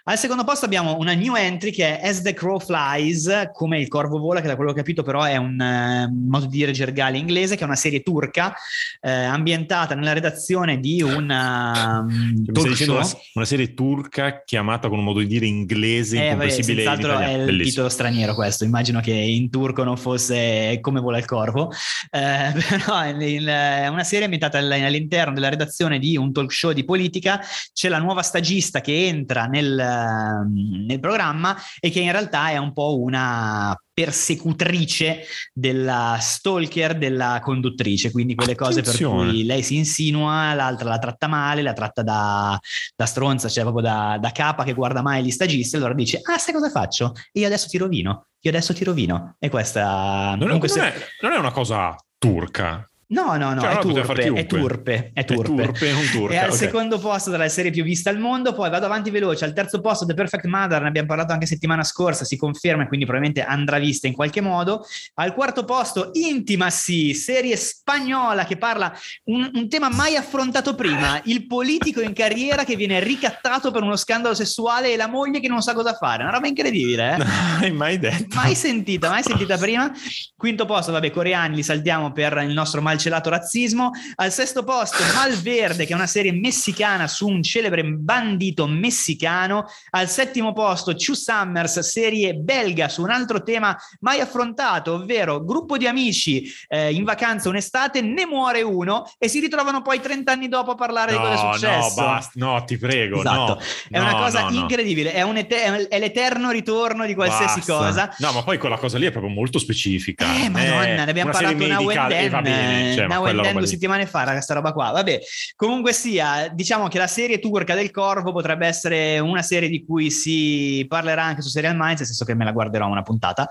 Al secondo posto abbiamo una new entry che è As the Crow Flies, come il corvo vola, che da quello che ho capito però è un eh, modo di dire gergale inglese, che è una serie turca eh, ambientata nella redazione di una Mi stai talk dicendo una, show. una serie turca chiamata con un modo di dire inglese Eh, vabbè, incomprensibile in senz'altro è italiano. il Bellissimo. titolo straniero questo, immagino che in turco non fosse come vola il corvo, Eh, [laughs] però è è una serie ambientata all- all'interno della redazione di un talk show di politica, c'è la nuova stagista che entra nel, ehm, nel programma e che in realtà è un po' una persecutrice della stalker della conduttrice, quindi quelle cose per Attenzione. cui lei si insinua, l'altra la tratta male, la tratta da, da stronza, cioè proprio da, da capa che guarda mai gli stagisti, allora dice, ah sai cosa faccio? Io adesso ti rovino, io adesso ti rovino. E questa... Non è, non è- non è una cosa turca. No, no, no, Cioè, è, turpe, è turpe, è turpe. È turpe, non turca. E al ok. secondo posto della serie più vista al mondo, poi vado avanti veloce, al terzo posto The Perfect Mother, ne abbiamo parlato anche settimana scorsa, si conferma e quindi probabilmente andrà vista in qualche modo. Al quarto posto Intimacy, serie spagnola che parla un, un tema mai affrontato prima, il politico in carriera che viene ricattato per uno scandalo sessuale e la moglie che non sa cosa fare, una roba incredibile, eh? Non [laughs] hai mai detto. Mai sentita, mai sentita prima. Quinto posto, vabbè, coreani li saltiamo per il nostro malcelato razzismo. Al sesto posto, Malverde, che è una serie messicana su un celebre bandito messicano. Al settimo posto, Two Summers, serie belga su un altro tema mai affrontato, ovvero gruppo di amici eh, in vacanza un'estate, ne muore uno e si ritrovano poi 30 anni dopo a parlare di cosa è No, no, successo. basta. No, ti prego. Esatto. no. È una No, cosa no, no. incredibile, è, un ete- è l'eterno ritorno di qualsiasi Basta. cosa. No, ma poi quella cosa lì è proprio molto specifica. Eh, madonna, ne abbiamo una parlato and medica, eh, cioè, now and then due settimane fa, raga, sta roba qua. Vabbè, comunque sia, diciamo che la serie turca del Corvo potrebbe essere una serie di cui si parlerà anche su Serial Minds, nel senso che me la guarderò una puntata.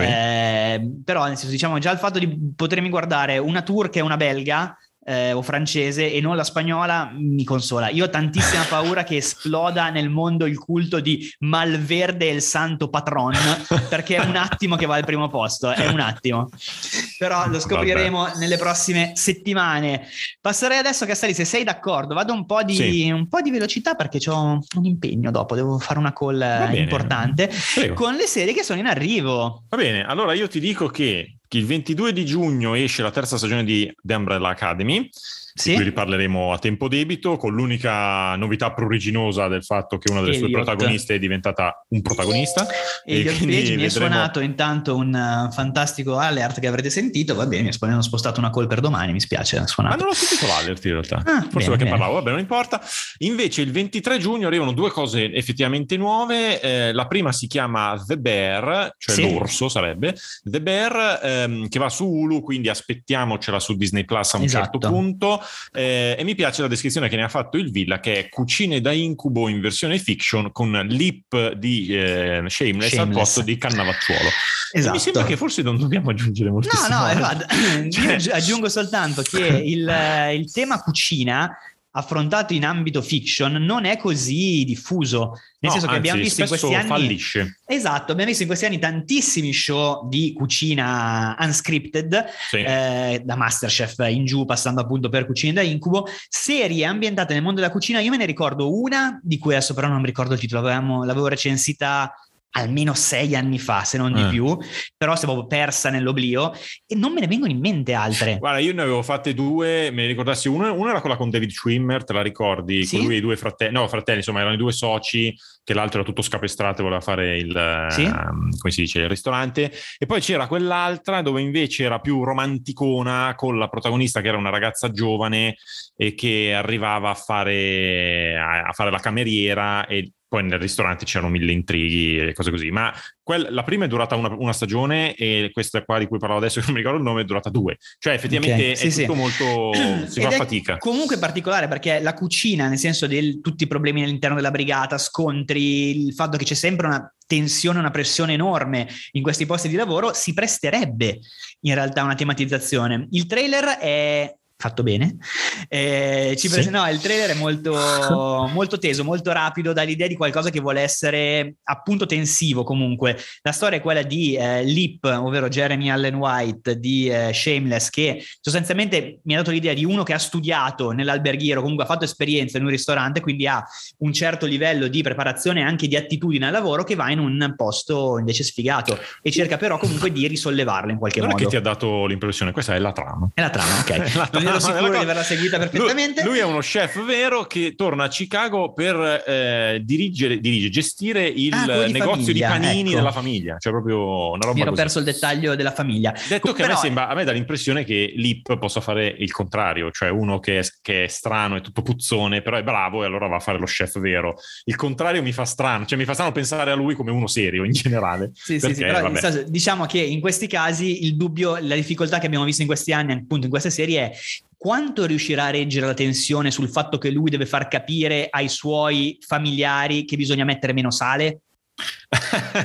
Eh, però, nel senso, diciamo, già il fatto di potermi guardare una turca e una belga eh, o francese e non la spagnola mi consola. Io ho tantissima paura che esploda nel mondo il culto di Malverde e il santo patron, perché è un attimo che va al primo posto, è un attimo. Però lo scopriremo nelle prossime settimane. Passerei adesso, Castelli, se sei d'accordo, vado un po' di, Sì. un po' di velocità perché ho un impegno dopo, devo fare una call eh, importante Prego. con le serie che sono in arrivo. Va bene, allora io ti dico che il 22 di giugno esce la terza stagione di The Umbrella Academy. Sì. di cui riparleremo a tempo debito, con l'unica novità pruriginosa del fatto che una delle sue Elliot. protagoniste è diventata un protagonista. E Elliot quindi Page mi è vedremo- suonato intanto un uh, fantastico alert che avrete sentito. Va bene, mi hanno spostato una call per domani. Mi spiace, Ma non l'ho sentito l'alert in realtà, Ah, forse bene, perché bene. parlavo, vabbè non importa. Invece il 23 giugno arrivano due cose effettivamente nuove, Eh, la prima si chiama The Bear, cioè Sì. l'orso sarebbe, The Bear ehm, che va su Hulu, quindi aspettiamocela su Disney Plus a un Esatto. certo punto Eh, e mi piace la descrizione che ne ha fatto il Villa che è cucine da incubo in versione fiction con lip di eh, Shameless, al Shameless. posto di Cannavacciuolo. Esatto. mi sembra che forse non dobbiamo aggiungere No, moltissimo. no, altro. guarda, [laughs] Cioè- io aggi- aggiungo soltanto che il, eh, il tema cucina affrontato in ambito fiction non è così diffuso, nel No, senso che abbiamo anzi, visto in questi anni fallisce. Esatto, abbiamo visto in questi anni tantissimi show di cucina unscripted, Sì. eh, da Masterchef in giù, passando appunto per Cucine da Incubo, serie ambientate nel mondo della cucina. Io me ne ricordo una, di cui adesso però non mi ricordo il titolo, l'avevo recensita almeno sei anni fa, se non di Eh. più, però si è proprio persa nell'oblio e non me ne vengono in mente altre. Guarda, io ne avevo fatte due, me ne ricordassi una, una era quella con David Schwimmer, te la ricordi? Sì. Con lui e i due fratelli, no, fratelli, insomma, erano i due soci, che l'altro era tutto scapestrato e voleva fare il, Sì. ehm, come si dice, il ristorante. E poi c'era quell'altra dove invece era più romanticona, con la protagonista che era una ragazza giovane e che arrivava a fare, a fare la cameriera e poi nel ristorante c'erano mille intrighi e cose così. Ma quel- la prima è durata una, una stagione e questa qua di cui parlavo adesso, [laughs] che non mi ricordo il nome, è durata due. Cioè effettivamente Ok, sì, è sì. tutto molto... [clears throat] si fa fatica. Comunque particolare perché la cucina, nel senso di tutti i problemi all'interno della brigata, scontri, il fatto che c'è sempre una tensione, una pressione enorme in questi posti di lavoro, si presterebbe in realtà a una tematizzazione. Il trailer è fatto bene. Eh, ci Sì. prese- no, il trailer è molto, [laughs] molto teso, molto rapido, dà l'idea di qualcosa che vuole essere appunto tensivo comunque. La storia è quella di eh, Lip, ovvero Jeremy Allen White di eh, Shameless, che sostanzialmente mi ha dato l'idea di uno che ha studiato nell'alberghiero, comunque ha fatto esperienza in un ristorante, quindi ha un certo livello di preparazione e anche di attitudine al lavoro che va in un posto invece sfigato e cerca però comunque di risollevarlo in qualche Non è modo. che ti ha dato l'impressione, questa è la trama. È la trama, ok. [laughs] La Non trama della sicuro di averla seguita Lui- perfettamente. Lui, è uno chef vero che torna a Chicago per eh, dirigere, dirige, gestire il Ah, di negozio famiglia, di panini ecco. della famiglia, cioè proprio una roba Mi ero così. perso il dettaglio della famiglia. Detto che a me, Però- sembra, a me dà l'impressione che Lip possa fare il contrario, cioè uno che è, che è strano, è tutto puzzone, però è bravo e allora va a fare lo chef vero. Il contrario mi fa strano, cioè mi fa strano pensare a lui come uno serio in generale. Sì, sì, Perché, sì, però vabbè. nel senso, diciamo che in questi casi il dubbio, la difficoltà che abbiamo visto in questi anni, appunto in queste serie, è quanto riuscirà a reggere la tensione sul fatto che lui deve far capire ai suoi familiari che bisogna mettere meno sale?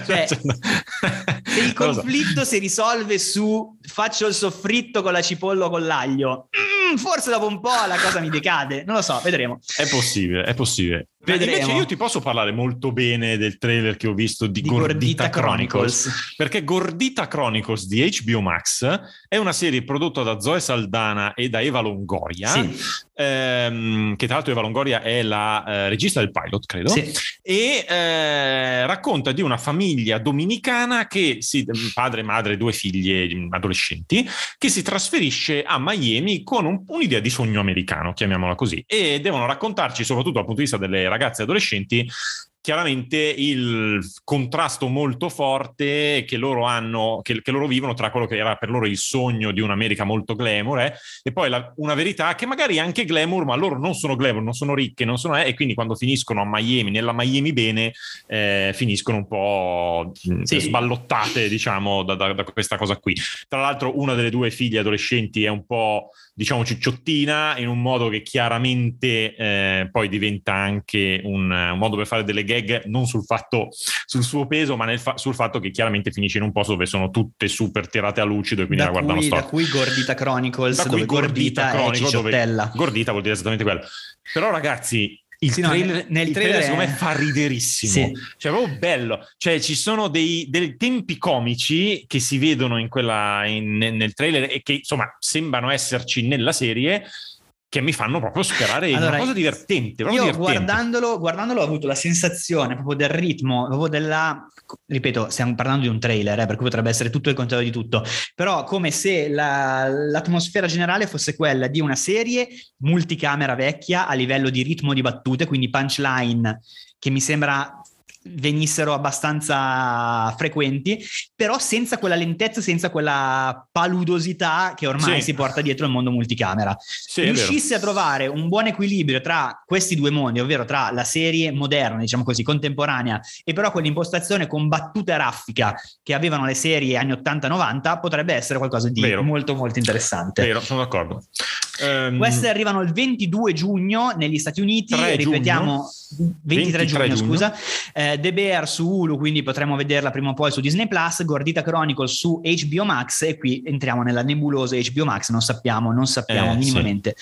Cioè, [laughs] Se il conflitto si risolve su faccio il soffritto con la cipolla o con l'aglio, mm, forse dopo un po' la cosa mi decade, non lo so, vedremo. È possibile, è possibile. Vedremo. invece io ti posso parlare molto bene del trailer che ho visto di, Di Gordita, Gordita Chronicles. Chronicles. Perché Gordita Chronicles di HBO Max è una serie prodotta da Zoe Saldana e da Eva Longoria, Sì, ehm, che tra l'altro Eva Longoria è la eh, regista del pilot, credo, sì. e eh, racconta di una famiglia dominicana che si, padre, madre, due figlie adolescenti, che si trasferisce a Miami con un- un'idea di sogno americano, chiamiamola così, e devono raccontarci, soprattutto dal punto di vista delle ragazze e adolescenti, chiaramente il contrasto molto forte che loro hanno, che, che loro vivono tra quello che era per loro il sogno di un'America molto glamour eh, e poi la- una verità che magari è anche glamour, ma loro non sono glamour, non sono ricche, non sono, eh, e quindi quando finiscono a Miami, nella Miami bene, eh, finiscono un po' mh, Sì. sballottate, diciamo, da, da- da questa cosa qui. Tra l'altro, una delle due figlie adolescenti è un po', diciamo, cicciottina, in un modo che chiaramente eh, poi diventa anche un, un modo per fare delle gag non sul fatto, sul suo peso, ma nel fa- sul fatto che chiaramente finisce in un posto dove sono tutte super tirate a lucido e quindi Da la guardano cui, da cui Gordita Chronicles, Da cui dove Gordita, è Chronicle, dove. Gordita vuol dire esattamente quello. Però ragazzi, il Sì, no, trailer, nel- nel il trailer secondo me è- fa riderissimo. Sì. Cioè, è proprio bello. Cioè, ci sono dei, dei tempi comici che si vedono in quella, in- nel trailer e che insomma sembrano esserci nella serie. Che mi fanno proprio sperare Allora, una cosa divertente. Io divertente. guardandolo, guardandolo ho avuto la sensazione proprio del ritmo, proprio della... Ripeto, stiamo parlando di un trailer, eh, per cui potrebbe essere tutto il contrario di tutto, però come se la- l'atmosfera generale fosse quella di una serie multicamera vecchia a livello di ritmo di battute, quindi punchline che mi sembra venissero abbastanza frequenti, però senza quella lentezza, senza quella paludosità che ormai Sì. si porta dietro il mondo multicamera Sì, riuscisse a trovare un buon equilibrio tra questi due mondi, ovvero tra la serie moderna, diciamo così, contemporanea, e però quell'impostazione con battuta e raffica che avevano le serie anni 80-90, potrebbe essere qualcosa di Vero. molto molto interessante. Vero, sono d'accordo. Ehm, Queste arrivano il 22 giugno negli Stati Uniti, 3 ripetiamo 23, 23 giugno, giugno. scusa. Eh, The Bear su Hulu, quindi potremo vederla prima o poi su Disney Plus, Gordita Chronicle su HBO Max e qui entriamo nella nebulosa HBO Max, non sappiamo, non sappiamo Eh, minimamente.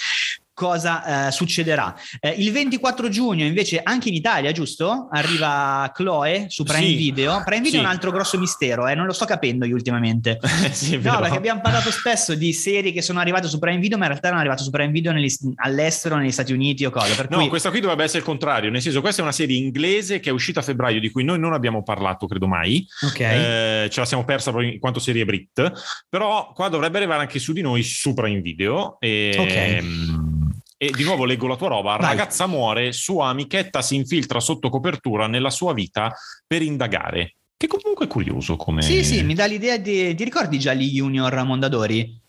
Cosa eh, succederà? Eh, il 24 giugno, invece, anche in Italia, giusto? Arriva Chloe su Prime Sì. Video. Prime Video Sì. è un altro grosso mistero, eh, non lo sto capendo io ultimamente. [laughs] sì, è No, perché abbiamo parlato spesso di serie che sono arrivate su Prime Video, ma in realtà erano arrivate su Prime Video negli- all'estero, negli Stati Uniti o cosa. No, cui questa qui dovrebbe essere il contrario, nel senso questa è una serie inglese che è uscita a febbraio di cui noi non abbiamo parlato, credo mai, Ok. Eh, ce la siamo persa proprio in quanto serie Brit, però qua dovrebbe arrivare anche su di noi su Prime Video e, Ok. E di nuovo leggo la tua roba, Vai. ragazza muore, sua amichetta si infiltra sotto copertura nella sua vita per indagare, che comunque è curioso come... Sì, sì, mi dà l'idea di. Ti ricordi Gialli Junior Mondadori?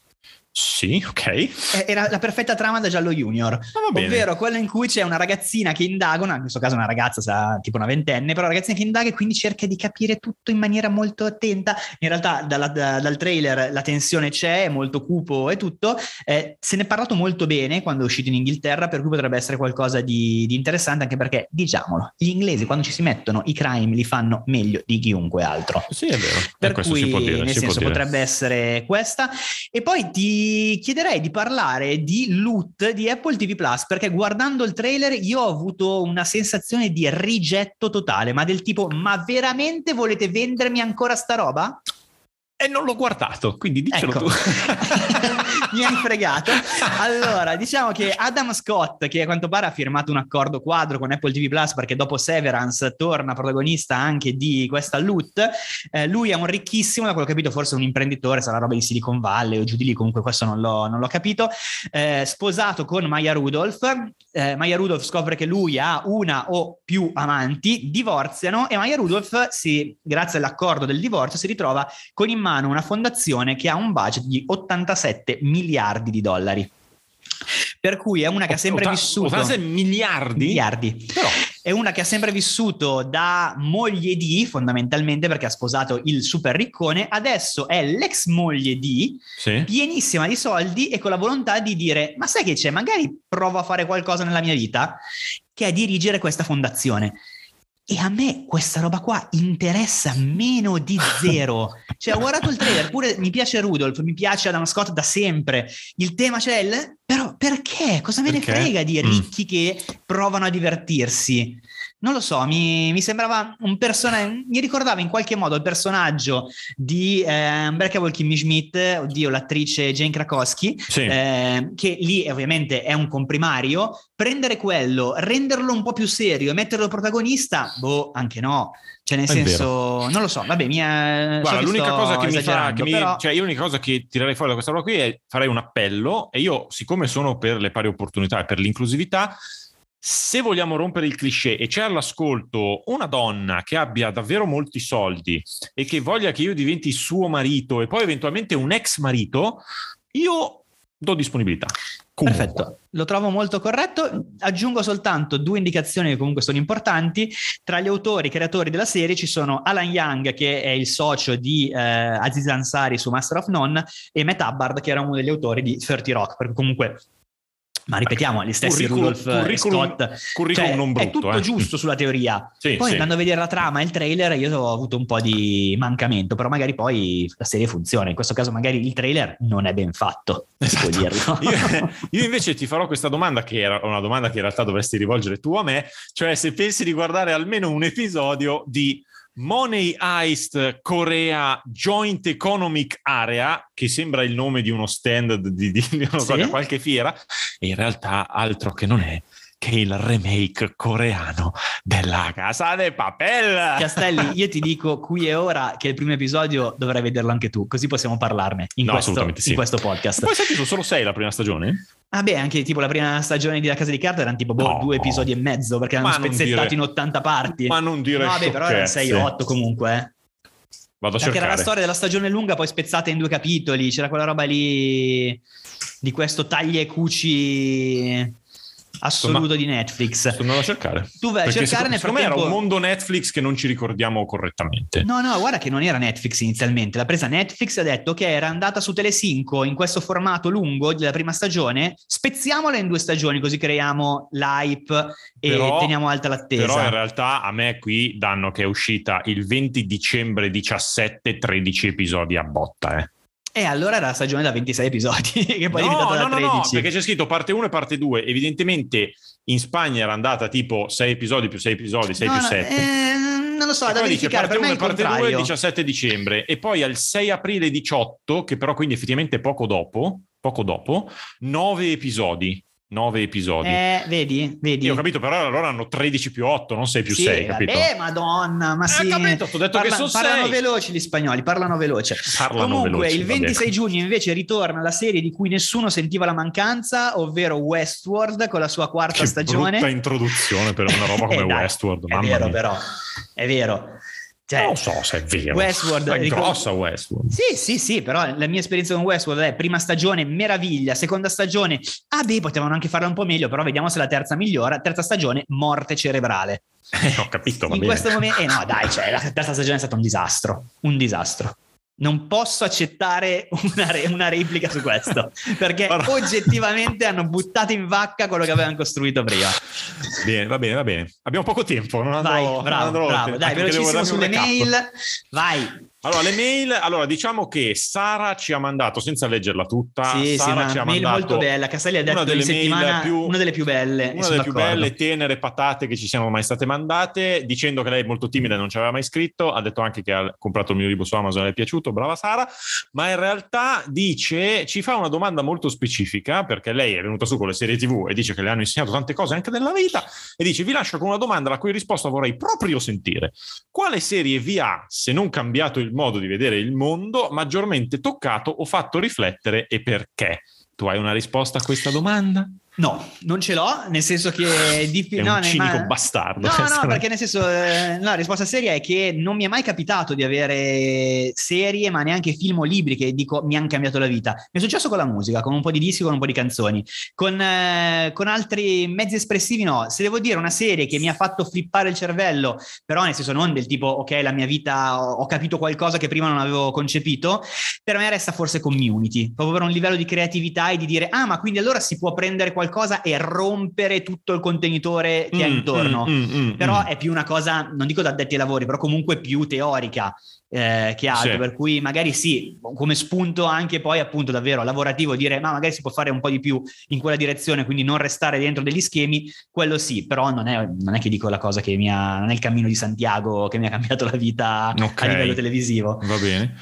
Sì, ok. Eh, Era la perfetta trama da Giallo Junior. Ah. Ovvero quella in cui c'è una ragazzina che indaga, una- in questo caso una ragazza, sarà tipo una ventenne, però una ragazzina che indaga e quindi cerca di capire tutto in maniera molto attenta. In realtà dalla- da- dal trailer la tensione c'è, è molto cupo e tutto. Eh, se ne è parlato molto bene quando è uscito in Inghilterra, per cui potrebbe essere qualcosa di, di interessante, anche perché, diciamolo, gli inglesi quando ci si mettono i crime li fanno meglio di chiunque altro. Sì, è vero. Per Eh, cui, dire. nel senso, potrebbe essere questa. E poi ti chiederei di parlare di loot di Apple TV Plus, perché guardando il trailer io ho avuto una sensazione di rigetto totale, ma del tipo, ma veramente volete vendermi ancora sta roba? E non l'ho guardato, quindi dicelo Ecco. tu. [laughs] [laughs] Mi hai fregato. Allora, diciamo che Adam Scott, che a quanto pare ha firmato un accordo quadro con Apple TV Plus perché dopo Severance torna protagonista anche di questa loot, eh, lui è un ricchissimo, da quello che ho capito forse un imprenditore, sarà roba di Silicon Valley o giù di lì, comunque questo non l'ho, non l'ho capito, eh, sposato con Maya Rudolph. Eh, Maya Rudolph scopre che lui ha una o più amanti, divorziano e Maya Rudolph, si, grazie all'accordo del divorzio, si ritrova con in mano una fondazione che ha un budget di 87 miliardi di dollari. Per cui è una che ha sempre Otta- vissuto 86 miliardi? miliardi. Però, È una che ha sempre vissuto da moglie di, fondamentalmente perché ha sposato il super riccone, adesso è l'ex moglie di, sì. pienissima di soldi e con la volontà di dire, ma sai che c'è, magari provo a fare qualcosa nella mia vita, che è dirigere questa fondazione. E a me questa roba qua interessa meno di zero. [laughs] Cioè, ho guardato il trailer, pure mi piace Rudolph, mi piace Adam Scott da sempre. Il tema c'è, il... però perché? Cosa me Perché? ne frega di Mm. ricchi che provano a divertirsi? Non lo so, mi, mi sembrava un personaggio, mi ricordava in qualche modo il personaggio di eh, Unbreakable Kimmy Schmidt, oddio, l'attrice Jane Krakowski, Sì. eh, che lì ovviamente è un comprimario, prendere quello, renderlo un po' più serio e metterlo protagonista, boh, anche no. Cioè, nel È senso, non lo so, vabbè, mia. Guarda, l'unica cosa che mi fa, che mi- però... cioè io l'unica cosa che tirerei fuori da questa roba qui è farei un appello e io, siccome sono per le pari opportunità e per l'inclusività, se vogliamo rompere il cliché e c'è all'ascolto una donna che abbia davvero molti soldi e che voglia che io diventi suo marito e poi eventualmente un ex marito, io do disponibilità. Comunque. Perfetto, lo trovo molto corretto. Aggiungo soltanto due indicazioni che comunque sono importanti. Tra gli autori, creatori della serie ci sono Alan Young, che è il socio di eh, Aziz Ansari su Master of None, e Matt Hubbard, che era uno degli autori di 30 Rock. Perché comunque, ma ripetiamo, gli stessi Curriculum- Rudolph curriculum- Scott. curriculum Cioè, non è brutto, tutto eh. giusto sulla teoria. Sì, Poi sì. andando a vedere la trama e il trailer, io ho avuto un po' di mancamento, però magari poi la serie funziona. In questo caso, magari il trailer non è ben fatto, Esatto. dirlo. [laughs] Io, io invece ti farò questa domanda che era una domanda che in realtà dovresti rivolgere tu a me, cioè se pensi di guardare almeno un episodio di Money Heist Korea Joint Economic Area, che sembra il nome di uno stand di, di, di sì? qualche fiera, e in realtà altro che non è che il remake coreano della Casa de Papel. Castelli, io ti dico qui e ora che il primo episodio dovrai vederlo anche tu, così possiamo parlarne in, no, questo, sì. in questo podcast. Poi sai che sono solo sei la prima stagione? Ah beh, anche tipo la prima stagione di La Casa di Carta erano tipo boh, no, due episodi e mezzo perché erano spezzettati dire, in 80 parti. Ma non dire No, vabbè, però erano 6-8 comunque. Eh. Vado a perché cercare. era la storia della stagione lunga poi spezzata in due capitoli, c'era quella roba lì di questo taglia e cuci assoluto Insomma, di Netflix. Sto andando a cercare. Tu vai a cercare nel frattempo... era un mondo Netflix che non ci ricordiamo correttamente. No, no, guarda che non era Netflix inizialmente. L'ha presa Netflix e ha detto che era andata su Telesinco in questo formato lungo della prima stagione. Spezziamola in due stagioni così creiamo l'hype e però, teniamo alta l'attesa. Però in realtà a me qui danno che è uscita il 20 dicembre 17, 13 episodi a botta, eh. E allora era la stagione da 26 episodi, [laughs] che poi no, è diventata no, da 13. No, perché c'è scritto parte 1 e parte 2. Evidentemente in Spagna era andata tipo 6 episodi più 6 episodi, 6 no, più 7. Eh, non lo so, e da verificare. Dice, parte 1 e parte 2 il 17 dicembre. E poi al 6 aprile 18, che però quindi effettivamente poco dopo, poco dopo, 9 episodi nove episodi. Eh, vedi, vedi. Io ho capito, però allora hanno 13 più 8, non 6 più sì, 6, capito? Eh, madonna, ma eh, sì. capito, ho detto Parla, che sono Parlano 6. veloci gli spagnoli, parlano veloce. Parlano Comunque, veloci, il 26 giugno invece ritorna la serie di cui nessuno sentiva la mancanza, ovvero Westworld con la sua quarta che stagione. Brutta introduzione per una roba [laughs] come eh, dai, Westworld, È vero, mia. però. È vero. Cioè, non so se è vero. Westworld è ricordo... grossa Westworld. Sì, sì, sì, però la mia esperienza con Westworld è prima stagione meraviglia, seconda stagione, ah beh, potevano anche farla un po' meglio, però vediamo se la terza migliora, terza stagione morte cerebrale. Eh, ho capito, va In bene. questo momento, eh no, dai, cioè, la terza stagione è stata un disastro, un disastro non posso accettare una, re- una, replica su questo perché oggettivamente hanno buttato in vacca quello che avevano costruito prima. Bene, va bene, va bene. Abbiamo poco tempo. Non andrò, Vai, bravo, non bravo. Dai, velocissimo sulle mail. Vai. Allora, le mail, allora diciamo che Sara ci ha mandato, senza leggerla tutta, sì, Sara sì, ci ha mail mandato molto bella, Castelli ha detto una delle, settimana, più, una delle più belle. Una delle più belle, tenere, patate che ci siano mai state mandate, dicendo che lei è molto timida e non ci aveva mai scritto, ha detto anche che ha comprato il mio libro su Amazon e le è piaciuto, brava Sara, ma in realtà dice, ci fa una domanda molto specifica, perché lei è venuta su con le serie tv e dice che le hanno insegnato tante cose anche nella vita, e dice, vi lascio con una domanda la cui risposta vorrei proprio sentire. Quale serie vi ha, se non cambiato il modo di vedere il mondo maggiormente toccato o fatto riflettere e perché? Tu hai una risposta a questa domanda? No, non ce l'ho, nel senso che è, di, è no, un cinico ma... bastardo. No, no, perché nel senso, eh, no, la risposta seria è che non mi è mai capitato di avere serie, ma neanche film o libri che dico mi hanno cambiato la vita. Mi è successo con la musica, con un po' di dischi, con un po' di canzoni. Con, eh, con altri mezzi espressivi no. Se devo dire una serie che mi ha fatto flippare il cervello, però nel senso non del tipo, ok, la mia vita, ho, ho capito qualcosa che prima non avevo concepito, per me resta forse Community, proprio per un livello di creatività e di dire, ah, ma quindi allora si può prendere qualcosa qualcosa e rompere tutto il contenitore che mm, è intorno. Mm, mm, mm però mm. è più una cosa, non dico da addetti ai lavori, però comunque più teorica eh, che altro, sì. per cui magari sì, come spunto anche poi appunto davvero lavorativo dire ma magari si può fare un po' di più in quella direzione, quindi non restare dentro degli schemi, quello sì, però non è, non è che dico la cosa che mi ha, non è il cammino di Santiago che mi ha cambiato la vita okay. a livello televisivo. Va bene.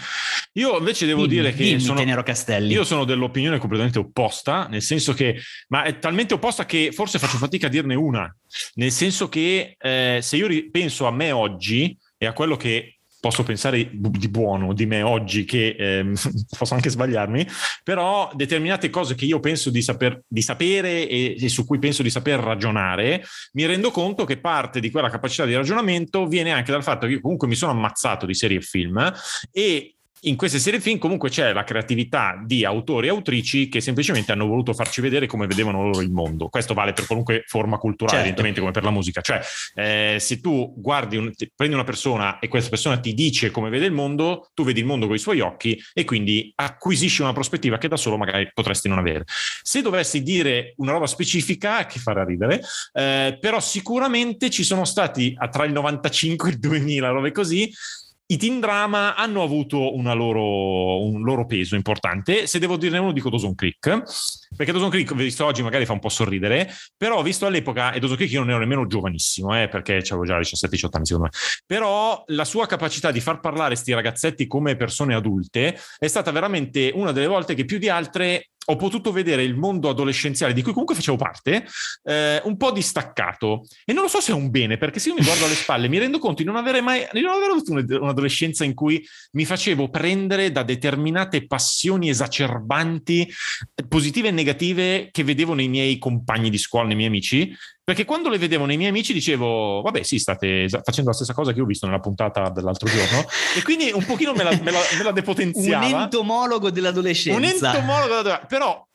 Io invece devo dimmi, dire che dimmi, sono, io sono dell'opinione completamente opposta, nel senso che, ma è talmente opposta che forse faccio fatica a dirne una, nel senso che eh, se io penso a me oggi e a quello che posso pensare di buono di me oggi, che eh, [laughs] posso anche sbagliarmi, però determinate cose che io penso di, saper, di sapere e, e, su cui penso di saper ragionare, mi rendo conto che parte di quella capacità di ragionamento viene anche dal fatto che io comunque mi sono ammazzato di serie e film e in queste serie film comunque c'è la creatività di autori e autrici che semplicemente hanno voluto farci vedere come vedevano loro il mondo. Questo vale per qualunque forma culturale, certo. evidentemente come per la musica. Cioè, eh, se tu guardi, un, prendi una persona e questa persona ti dice come vede il mondo, tu vedi il mondo con i suoi occhi e quindi acquisisci una prospettiva che da solo magari potresti non avere. Se dovessi dire una roba specifica, che farà ridere, eh, però sicuramente ci sono stati tra il 95 e il 2000, robe così, i teen drama hanno avuto loro, un loro peso importante. Se devo dirne uno, dico Dawson Creek, perché Dawson Creek, visto oggi, magari fa un po' sorridere, però visto all'epoca, e Dawson Creek io non ero nemmeno giovanissimo, eh, perché avevo già 17-18 anni secondo me, però la sua capacità di far parlare questi ragazzetti come persone adulte è stata veramente una delle volte che più di altre ho potuto vedere il mondo adolescenziale di cui comunque facevo parte eh, un po' distaccato. E non lo so se è un bene perché se io mi guardo alle spalle mi rendo conto di non avere mai di non aver avuto un'adolescenza in cui mi facevo prendere da determinate passioni esacerbanti positive e negative che vedevo nei miei compagni di scuola, nei miei amici perché quando le vedevo nei miei amici dicevo, vabbè sì, state facendo la stessa cosa che ho visto nella puntata dell'altro giorno e quindi un pochino me la, me la, me la [laughs] depotenziava. Un entomologo dell'adolescenza. Un entomologo dell'adolescenza. Però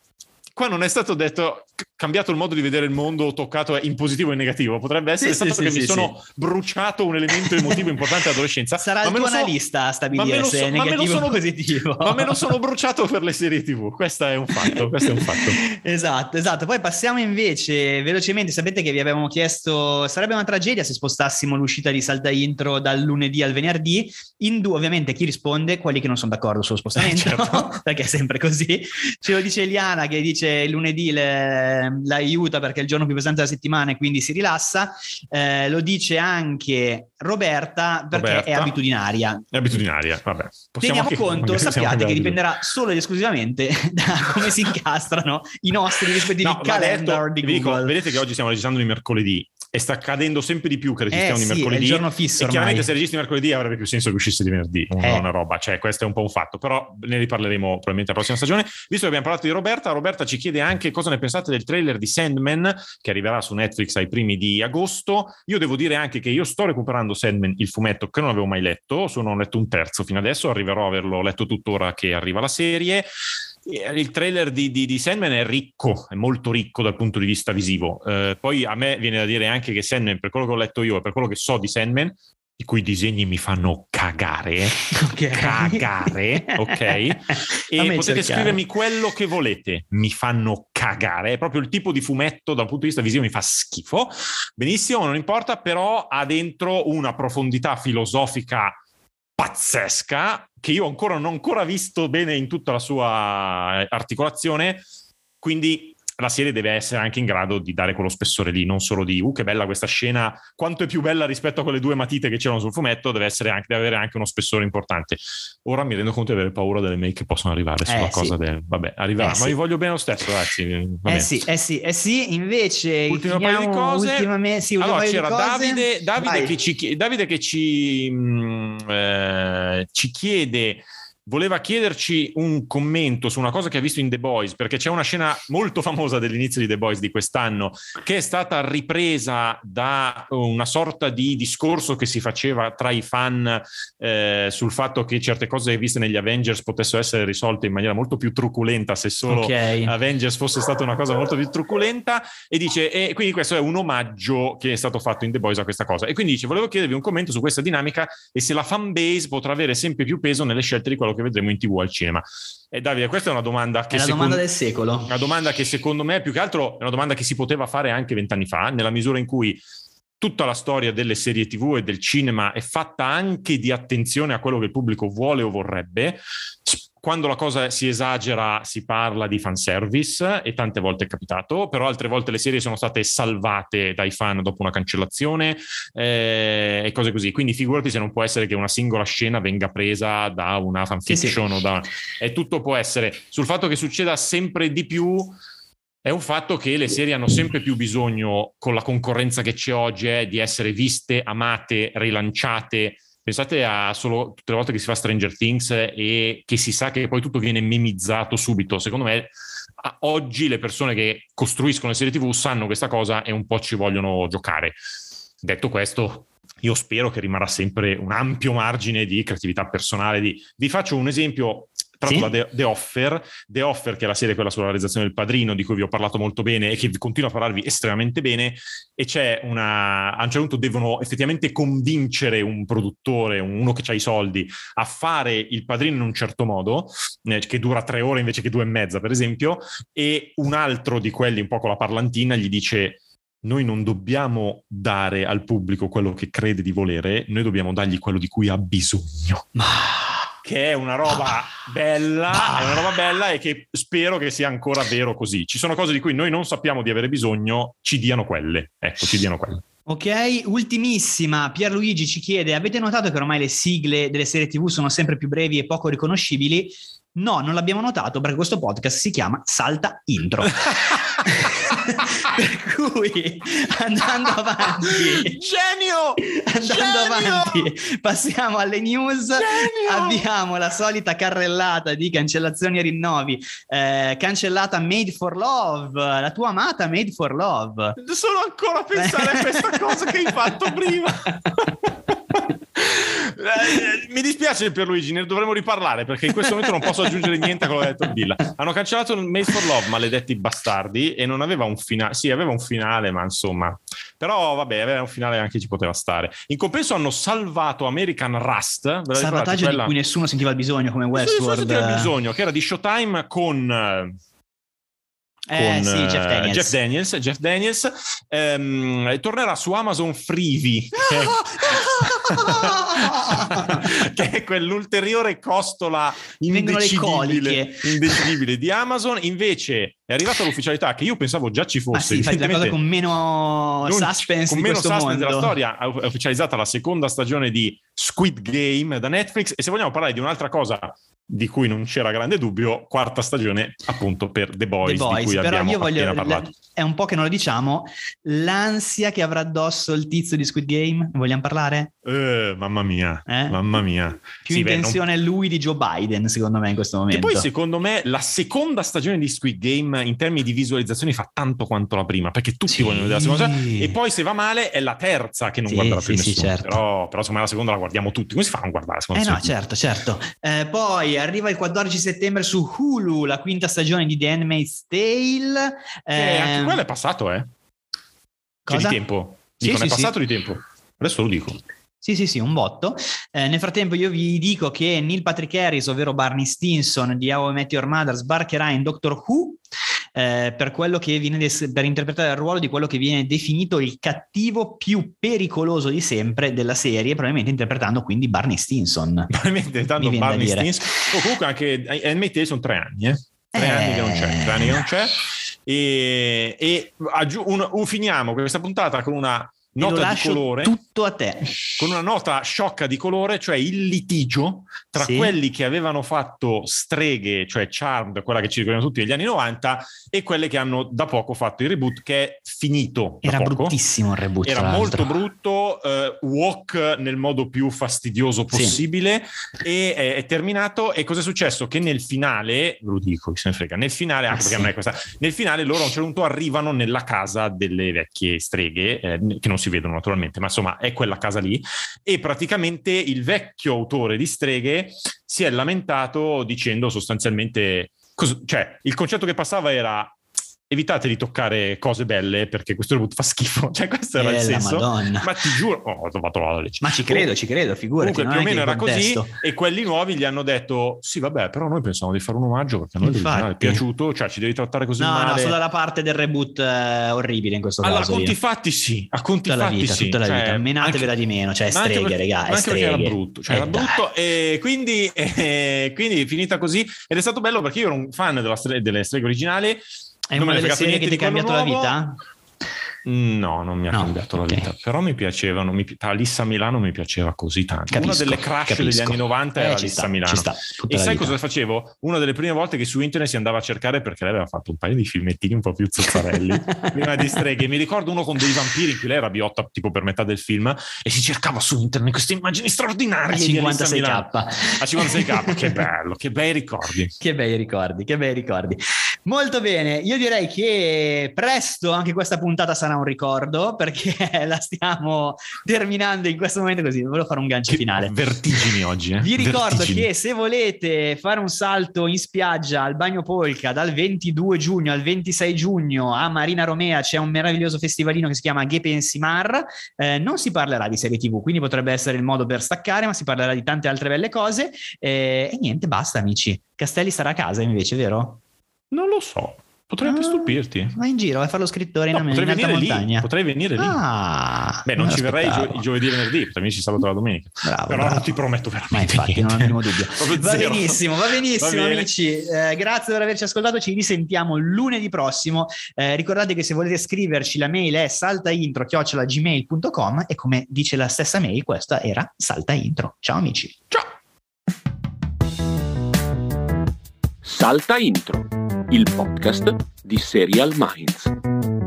qua non è stato detto cambiato il modo di vedere il mondo toccato in positivo e in negativo. Potrebbe essere sì, stato sì, che sì, mi sono bruciato un elemento emotivo importante [laughs] all'adolescenza. Sarà il tuo so, analista a stabilire se è negativo o positivo. Ma me lo sono [laughs] bruciato per le serie TV. Questo è un fatto. È un fatto. esatto, esatto. Poi passiamo invece velocemente. Sapete che vi avevamo chiesto, sarebbe una tragedia se spostassimo l'uscita di Salta Intro dal lunedì al venerdì. In due, ovviamente, chi risponde? Quelli che non sono d'accordo sullo spostamento, eh, certo. [laughs] perché è sempre così. Ce lo dice Eliana che dice il lunedì le l'aiuta perché è il giorno più pesante della settimana e quindi si rilassa. Eh, lo dice anche Roberta perché Roberta. è abitudinaria. È abitudinaria, vabbè. Possiamo Teniamo conto, sappiate che dipenderà solo ed esclusivamente [laughs] da come si incastrano i nostri rispettivi no, calendar detto, di Google. Dico, vedete che oggi stiamo registrando di mercoledì e sta accadendo sempre di più che registriamo eh, di sì, mercoledì. È il giorno fisso. E chiaramente se registri mercoledì avrebbe più senso che uscisse di venerdì, eh. una roba, cioè questo è un po' un fatto, però ne riparleremo probabilmente la prossima stagione. Visto che abbiamo parlato di Roberta, Roberta ci chiede anche cosa ne pensate del trailer di Sandman che arriverà su Netflix ai primi di agosto. Io devo dire anche che io sto recuperando Sandman, il fumetto che non avevo mai letto, sono letto un terzo fino adesso, arriverò a averlo letto tuttora che arriva la serie il trailer di, di, di, Sandman è ricco, è molto ricco dal punto di vista visivo. Eh, poi a me viene da dire anche che Sandman, per quello che ho letto io e per quello che so di Sandman, i cui disegni mi fanno cagare, [laughs] okay. cagare, ok? [laughs] e potete cercare. scrivermi quello che volete, mi fanno cagare, è proprio il tipo di fumetto dal punto di vista visivo mi fa schifo. Benissimo, non importa, però ha dentro una profondità filosofica pazzesca che io ancora non ho ancora visto bene in tutta la sua articolazione. Quindi la serie deve essere anche in grado di dare quello spessore lì, non solo di uh che bella questa scena, quanto è più bella rispetto a quelle due matite che c'erano sul fumetto, deve, anche, deve avere anche uno spessore importante. Ora mi rendo conto di avere paura delle make che possono arrivare sulla eh, cosa sì. del... Vabbè, arriverà, eh, ma sì. vi voglio bene lo stesso, ragazzi. Eh sì, eh sì, eh sì, invece... Ultimo paio di cose. Ultimamente, sì, allora, c'era Davide, Davide, che ci, Davide che ci, mh, mm, ci chiede voleva chiederci un commento su una cosa che ha visto in The Boys, perché c'è una scena molto famosa dell'inizio di The Boys di quest'anno, che è stata ripresa da una sorta di discorso che si faceva tra i fan eh, sul fatto che certe cose viste negli Avengers potessero essere risolte in maniera molto più truculenta se solo okay. Avengers fosse stata una cosa molto più truculenta e dice e quindi questo è un omaggio che è stato fatto in The Boys a questa cosa e quindi dice volevo chiedervi un commento su questa dinamica e se la fan base potrà avere sempre più peso nelle scelte di quello che che vedremo in tv al cinema. E Davide, questa è una domanda che... È la secondo, domanda del secolo. Una domanda che secondo me, più che altro, è una domanda che si poteva fare anche vent'anni fa, nella misura in cui tutta la storia delle serie TV e del cinema è fatta anche di attenzione a quello che il pubblico vuole o vorrebbe quando la cosa si esagera si parla di fanservice e tante volte è capitato, però altre volte le serie sono state salvate dai fan dopo una cancellazione eh, e cose così. Quindi figurati se non può essere che una singola scena venga presa da una fanfiction sì, sì. o da... E tutto può essere. Sul fatto che succeda sempre di più è un fatto che le serie hanno sempre più bisogno, con la concorrenza che c'è oggi, eh, di essere viste, amate, rilanciate Pensate a solo tutte le volte che si fa Stranger Things e che si sa che poi tutto viene memizzato subito. Secondo me oggi le persone che costruiscono le serie TV sanno questa cosa e un po' ci vogliono giocare. Detto questo, io spero che rimarrà sempre un ampio margine di creatività personale. Di... Vi faccio un esempio tratto sì? da The, The, Offer, The Offer che è la serie quella sulla realizzazione del padrino di cui vi ho parlato molto bene e che continua a parlarvi estremamente bene e c'è una, a un certo punto devono effettivamente convincere un produttore, uno che ha i soldi a fare il padrino in un certo modo, eh, che dura tre ore invece che due e mezza per esempio, e un altro di quelli un po' con la parlantina gli dice noi non dobbiamo dare al pubblico quello che crede di volere, noi dobbiamo dargli quello di cui ha bisogno. Ma... Che è una roba bella, è una roba bella e che spero che sia ancora vero così. Ci sono cose di cui noi non sappiamo di avere bisogno, ci diano quelle. Ecco, ci diano quelle. Ok, ultimissima, Pierluigi ci chiede, avete notato che ormai le sigle delle serie TV sono sempre più brevi e poco riconoscibili? No, non l'abbiamo notato perché questo podcast si chiama Salta Intro. [laughs] [laughs] per cui andando avanti. Genio! Andando genio! avanti passiamo alle news. Genio! abbiamo la solita carrellata di cancellazioni e rinnovi. Eh, cancellata Made for Love la tua amata Made for Love. Sono ancora a pensare a questa cosa che hai fatto prima [laughs] mi dispiace per Luigi, ne dovremmo riparlare perché in questo momento non posso aggiungere niente a quello che ha detto Billa. Hanno cancellato il Made for Love, maledetti bastardi, e non aveva un finale. Sì, aveva un finale, ma insomma. Però vabbè, aveva un finale anche ci poteva stare. In compenso hanno salvato American Rust. salvataggio Quella- di cui nessuno sentiva il bisogno come Westworld sì, sì, c'era bisogno, che era di Showtime con... eh, con sì Jeff eh, Daniels Jeff Daniels, Jeff Daniels, ehm, tornerà su Amazon Freevee, [laughs] che, [laughs] che è quell'ulteriore costola indecidibile, indecidibile di Amazon. Invece è arrivata l'ufficialità che io pensavo già ci ma fosse. sì fai la cosa con meno suspense con meno suspense mondo della storia è ufficializzata la seconda stagione di Squid Game da Netflix e se vogliamo parlare di un'altra cosa di cui non c'era grande dubbio, quarta stagione appunto per The Boys, The Boys, di cui però abbiamo io voglio appena parlato. è un po' che non lo diciamo l'ansia che avrà addosso il tizio di Squid Game vogliamo parlare? Eh, mamma mia, Eh? mamma mia. più Sì, in beh, non- tensione lui di Joe Biden secondo me in questo E momento poi secondo me la seconda stagione di Squid Game in termini di visualizzazioni fa tanto quanto la prima, perché tutti Sì. vogliono vedere la seconda. E poi se va male è la terza che non Sì, guarderà più sì, sì, nessuno. certo. Però, però me la seconda la guardiamo tutti. Come si fa a non guardare la seconda Eh no, certo, certo. Eh, poi arriva il 14 settembre su Hulu la quinta stagione di The Handmaid's Tale. Eh, anche quello è passato, eh? C'è di cosa? tempo. Sì, Dico, sì, è sì. passato di tempo. Adesso lo dico. Sì, sì, sì, un botto. Eh, nel frattempo io vi dico che Neil Patrick Harris, ovvero Barney Stinson di How I Met Your Mother, sbarcherà in Doctor Who eh, per, quello che viene des- per interpretare il ruolo di quello che viene definito il cattivo più pericoloso di sempre della serie, probabilmente interpretando quindi Barney Stinson. Probabilmente tanto da Barney. Stinson. Oh, comunque anche Tale sono tre anni, eh? Tre Eh. anni che non c'è, tre anni che non c'è. E, e aggiu- un- un- finiamo questa puntata con una Lo nota di colore. tutto a te. con una nota sciocca di colore, cioè il litigio tra Sì. quelli che avevano fatto streghe, cioè Charmed, quella che ci ricordiamo tutti negli anni 90, e quelle che hanno da poco fatto il reboot, che è finito. Era poco. bruttissimo il reboot. Era molto brutto, eh, walk nel modo più fastidioso Sì. possibile e è, è terminato. E cosa è successo? Che nel finale, ve lo dico, chi se ne frega, nel finale, Ah, perché sì. non è questa, nel finale loro a un certo punto arrivano nella casa delle vecchie streghe, eh, che non si vedono naturalmente, ma insomma è quella casa lì, e praticamente il vecchio autore di streghe si è lamentato dicendo sostanzialmente, cioè il concetto che passava era evitate di toccare cose belle perché questo reboot fa schifo, [laughs] cioè questo era Eh, il la senso. Madonna. Ma ti giuro, oh, la. Ma ci credo, ci credo, figurati. Comunque più o meno era così contesto- e quelli nuovi gli hanno detto sì vabbè però noi pensavamo di fare un omaggio perché a noi l'originale è Infatti. piaciuto cioè ci devi trattare così No, male no, sono dalla parte del reboot eh, orribile in questo allora caso. conti io. fatti sì a conti Tutta la fatti vita, sì tutta la Cioè, vita. Menatevela anche- di meno, cioè streghe, perché- regà, anche perché era streghe. brutto cioè Eh, era brutto e quindi, [laughs] eh, quindi è finita così ed è stato bello perché io ero un fan della stre- delle streghe originali È non una delle serie che ti ha cambiato la vita? No, non mi ha No, cambiato la vita, però mi piacevano. Mi, Alissa Milano mi piaceva così tanto. Capisco, Una delle crash capisco. degli anni 90 era Eh, ci Alissa sta, Milano. sta, E sai vita. cosa facevo? Una delle prime volte che su internet si andava a cercare perché lei aveva fatto un paio di filmettini un po' più zozzarelli [laughs] prima di streghe. Mi ricordo uno con dei vampiri in cui lei era biotta tipo per metà del film e si cercava su internet queste immagini straordinarie A di Alissa Milano. 56k. A 56k, che bello, che bei ricordi. Che bei ricordi, che bei ricordi. Molto bene, io direi che presto anche questa puntata sarà un ricordo perché [laughs] la stiamo terminando in questo momento così, volevo fare un gancio finale. Vertigini oggi, eh? Vi ricordo Vertigini. che se volete fare un salto in spiaggia al Bagno Polka dal 22 giugno al 26 giugno a Marina Romea c'è un meraviglioso festivalino che si chiama Ghe Pensimar, eh, non si parlerà di serie tv, quindi potrebbe essere il modo per staccare, ma si parlerà di tante altre belle cose eh, e niente, basta amici. Castelli sarà a casa invece, vero? Non lo so. Potrebbe Ah, stupirti. Vai in giro, vai a fare lo scrittore in, No, in potrei venire lì, montagna. potrei venire lì. Ah, Beh, non me ci verrei il, gio- il giovedì e venerdì, potrei venirci sabato e la domenica. Bravo, Però bravo. non ti prometto veramente. Ma infatti, non ho il minimo dubbio. [laughs] Va benissimo, va benissimo, Va amici. Eh, grazie per averci ascoltato. Ci risentiamo lunedì prossimo. Eh, ricordate che se volete scriverci, la mail è saltaintro.gmail.com e come dice la stessa mail, questa era Salta Intro. Ciao amici. Ciao! Salta Intro, il podcast di Serial Minds.